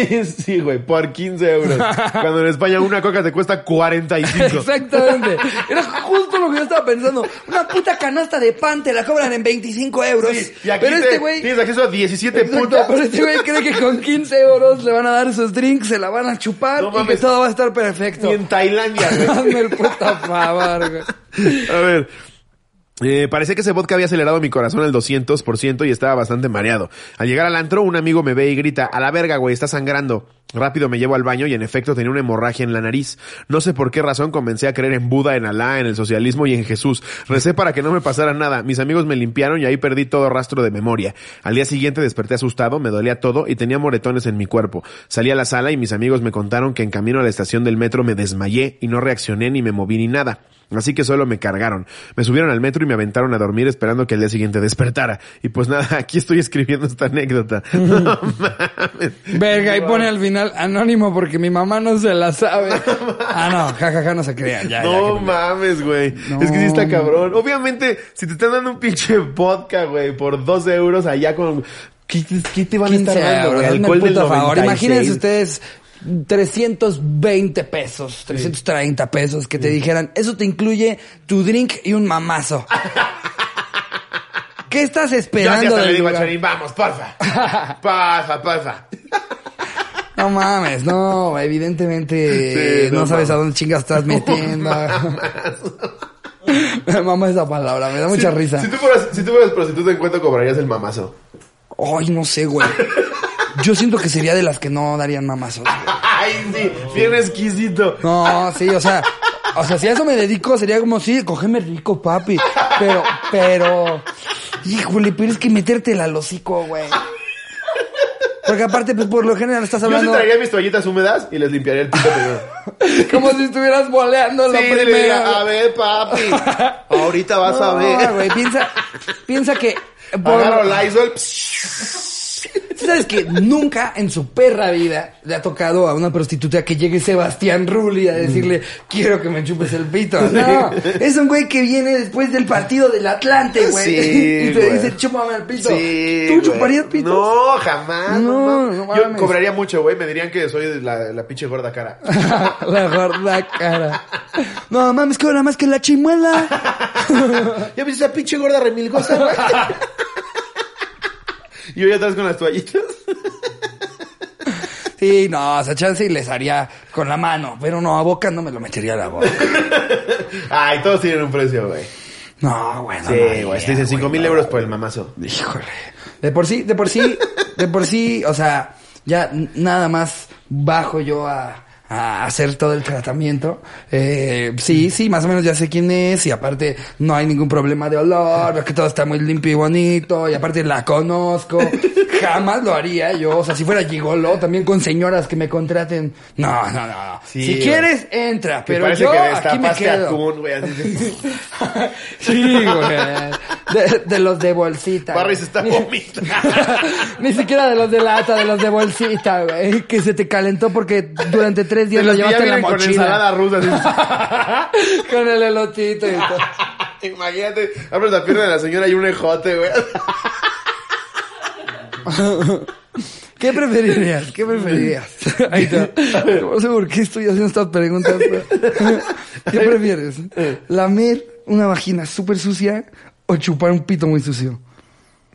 Sí, güey, por 15 euros. Cuando en España una coca te cuesta 45. Exactamente. Era justo lo que yo estaba pensando. Una puta canasta de pan te la cobran en 25 euros. Sí, y aquí pero te- este güey... tienes acceso a 17 Exacto, putas. pero este güey cree que con 15 euros le van a dar sus drinks, se la van a chupar No y que mames. todo va a estar perfecto. Ni en Tailandia, güey. Hazme el puta favor, güey. A ver. Eh, parece que ese vodka había acelerado mi corazón al 200% y estaba bastante mareado. Al llegar al antro, un amigo me ve y grita, a la verga, güey, está sangrando. Rápido me llevo al baño y en efecto tenía una hemorragia en la nariz. No sé por qué razón comencé a creer en Buda, en Alá, en el socialismo y en Jesús. Recé para que no me pasara nada. Mis amigos me limpiaron y ahí perdí todo rastro de memoria. Al día siguiente desperté asustado, me dolía todo y tenía moretones en mi cuerpo. Salí a la sala y mis amigos me contaron que en camino a la estación del metro me desmayé y no reaccioné ni me moví ni nada. Así que solo me cargaron. Me subieron al metro y me aventaron a dormir esperando que al día siguiente despertara. Y pues nada, aquí estoy escribiendo esta anécdota. No mames. Verga, y pone al final anónimo porque mi mamá no se la sabe. Ah, no, jajaja, no se crean. Ya, No mames, güey. No. Es que sí está cabrón. Obviamente, si te están dando un pinche vodka, güey, por 12 euros allá con... ¿Qué, te- qué te van a 15 estar dando, Alcohol el del favor. 96. Imagínense ustedes 320 pesos, 330 pesos que te dijeran, eso te incluye tu drink y un mamazo. ¿Qué estás Yo esperando le del digo a? Charín, vamos, porfa. Porfa, porfa. No mames, no, evidentemente Sí, no no, sabes a dónde chingas estás metiendo. Me mama esa palabra, me da mucha Si- risa. Si tú fueras, si tú fueras prostituta, ¿en cuánto cobrarías el mamazo? Ay, no sé, güey. Yo siento que sería de las que no darían mamazos. Ay, sí, bien exquisito. No, sí, o sea, o sea, si a eso me dedico sería como, sí, cógeme rico, papi. Pero, pero, híjole, pero es que metértela al hocico, güey. Porque aparte, pues por lo general estás Yo sí hablando traería mis toallitas húmedas y les limpiaría el pito primero. como si estuvieras boleando lo Sí, le primero. diría, a ver, papi. Ahorita vas a ver. güey, piensa, piensa que... por- Agarro Lysol. ¿Tú sabes que nunca en su perra vida le ha tocado a una prostituta que llegue Sebastián Rulli a decirle, quiero que me chupes el pito? No, es un güey que viene después del partido del Atlante, güey. Sí, y te güey. dice, chúpame el pito. Sí, ¿Tú güey. chuparías pito? No, jamás. No, No, no Yo cobraría mucho, güey. Me dirían que soy la, la pinche gorda cara. la gorda cara. No, mames, que ahora más que la chimuela. ¿Ya viste esa pinche gorda remilgosa, güey? Y yo ya atrás con las toallitas. Sí, no, o sea, chance y les haría con la mano, pero no, a boca no me lo metería a la boca. Ay, todos tienen un precio, güey. No, bueno. Sí, güey. Te dicen 5 güey, mil no. euros por el mamazo. Híjole. De por sí, de por sí, de por sí, o sea, ya nada más bajo yo a, a hacer todo el tratamiento. Eh, sí, sí, más o menos ya sé quién es y aparte no hay ningún problema de olor, que todo está muy limpio y bonito y aparte la conozco. Jamás lo haría yo, o sea, si fuera gigolo, también con señoras que me contraten. No, no, no. Sí, si quieres, entra, pero yo que aquí me quedo. atún, güey. Así de... Sí, güey. De, de los de bolsita. Barry se está vomitando. Ni siquiera de los de lata, de los de bolsita, güey. Que se te calentó porque durante tres De días lo llevaste en la vienen con mochila. ensalada rusa. con el elotito y todo. Imagínate, abres la pierna de la señora y un ejote, güey. ¿Qué preferirías? ¿Qué preferirías? Ahí está. No sé por qué estoy haciendo estas preguntas. pero- ¿Qué prefieres? ¿Lamer una vagina súper sucia o chupar un pito muy sucio?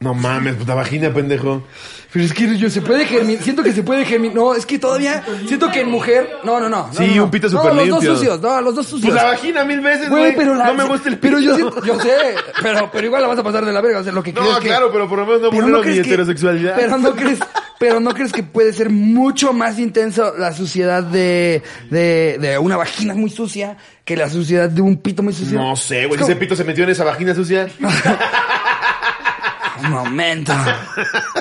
No mames, puta vagina, pendejo. Pero es que yo se puede germinar, siento que se puede germinar. No, es que todavía siento que en mujer. No, no, no. no, Sí, no, no. un pito No, súper los dos sucios, no, los dos sucios. Pues la vagina mil veces, Güey, la- No me gusta el pito. Pero yo siento, yo sé, pero, pero igual la vas a pasar de la verga, o sea, lo que No, es que- claro, pero por lo menos no vulnero mi que- heterosexualidad. Pero no crees, pero ¿no crees que puede ser mucho más intenso la suciedad de, de, de una vagina muy sucia que la suciedad de un pito muy sucio? No sé, güey. Es Ese pito se metió en esa vagina sucia. Un momento.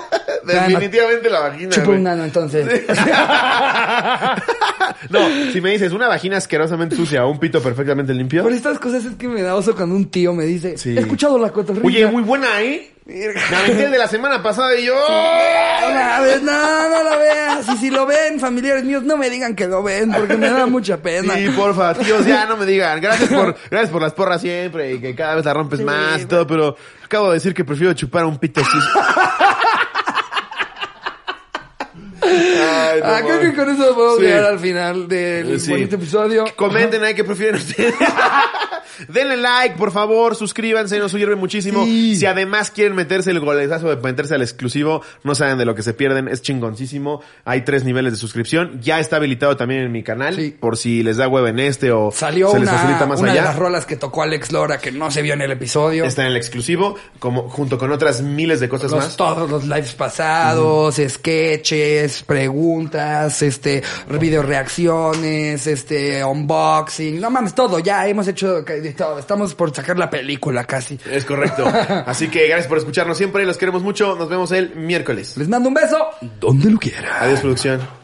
Definitivamente la vagina. Chupa un nano entonces. No, si me dices una vagina asquerosamente sucia o un pito perfectamente limpio. Por estas cosas es que me da oso cuando un tío me dice, Sí. he escuchado la cotorrita. Oye, muy buena, ¿eh? Me aventé el de la semana pasada y yo. No, la ve- no, no la veas. Y si lo ven, familiares míos, no me digan que lo ven, porque me da mucha pena. Sí, porfa, tíos, ya no me digan. Gracias por, gracias por las porras siempre y que cada vez la rompes más y todo, pero acabo de decir que prefiero chupar un pito sucio. Ay, no Ah, creo que con eso podemos Sí. llegar al final del Sí. bonito episodio. Comenten ahí qué prefieren ustedes. Denle like, por favor, suscríbanse, nos sirve muchísimo. Sí. Si además quieren meterse el golezazo de meterse al exclusivo, no saben de lo que se pierden, es chingoncísimo. Hay tres niveles de suscripción. Ya está habilitado también en mi canal, Sí. por si les da hueva en este o Salió se les una, facilita más una de allá. las rolas que tocó Alex Lora que no se vio en el episodio. Está en el exclusivo, como junto con otras miles de cosas Los- más. todos los lives pasados, sketches, preguntas, este, video reacciones, este, unboxing, no mames, todo, ya hemos hecho todo, estamos por sacar la película casi. Es correcto. Así que gracias por escucharnos siempre, los queremos mucho. Nos vemos el miércoles. Les mando un beso, donde lo quiera. Adiós, producción.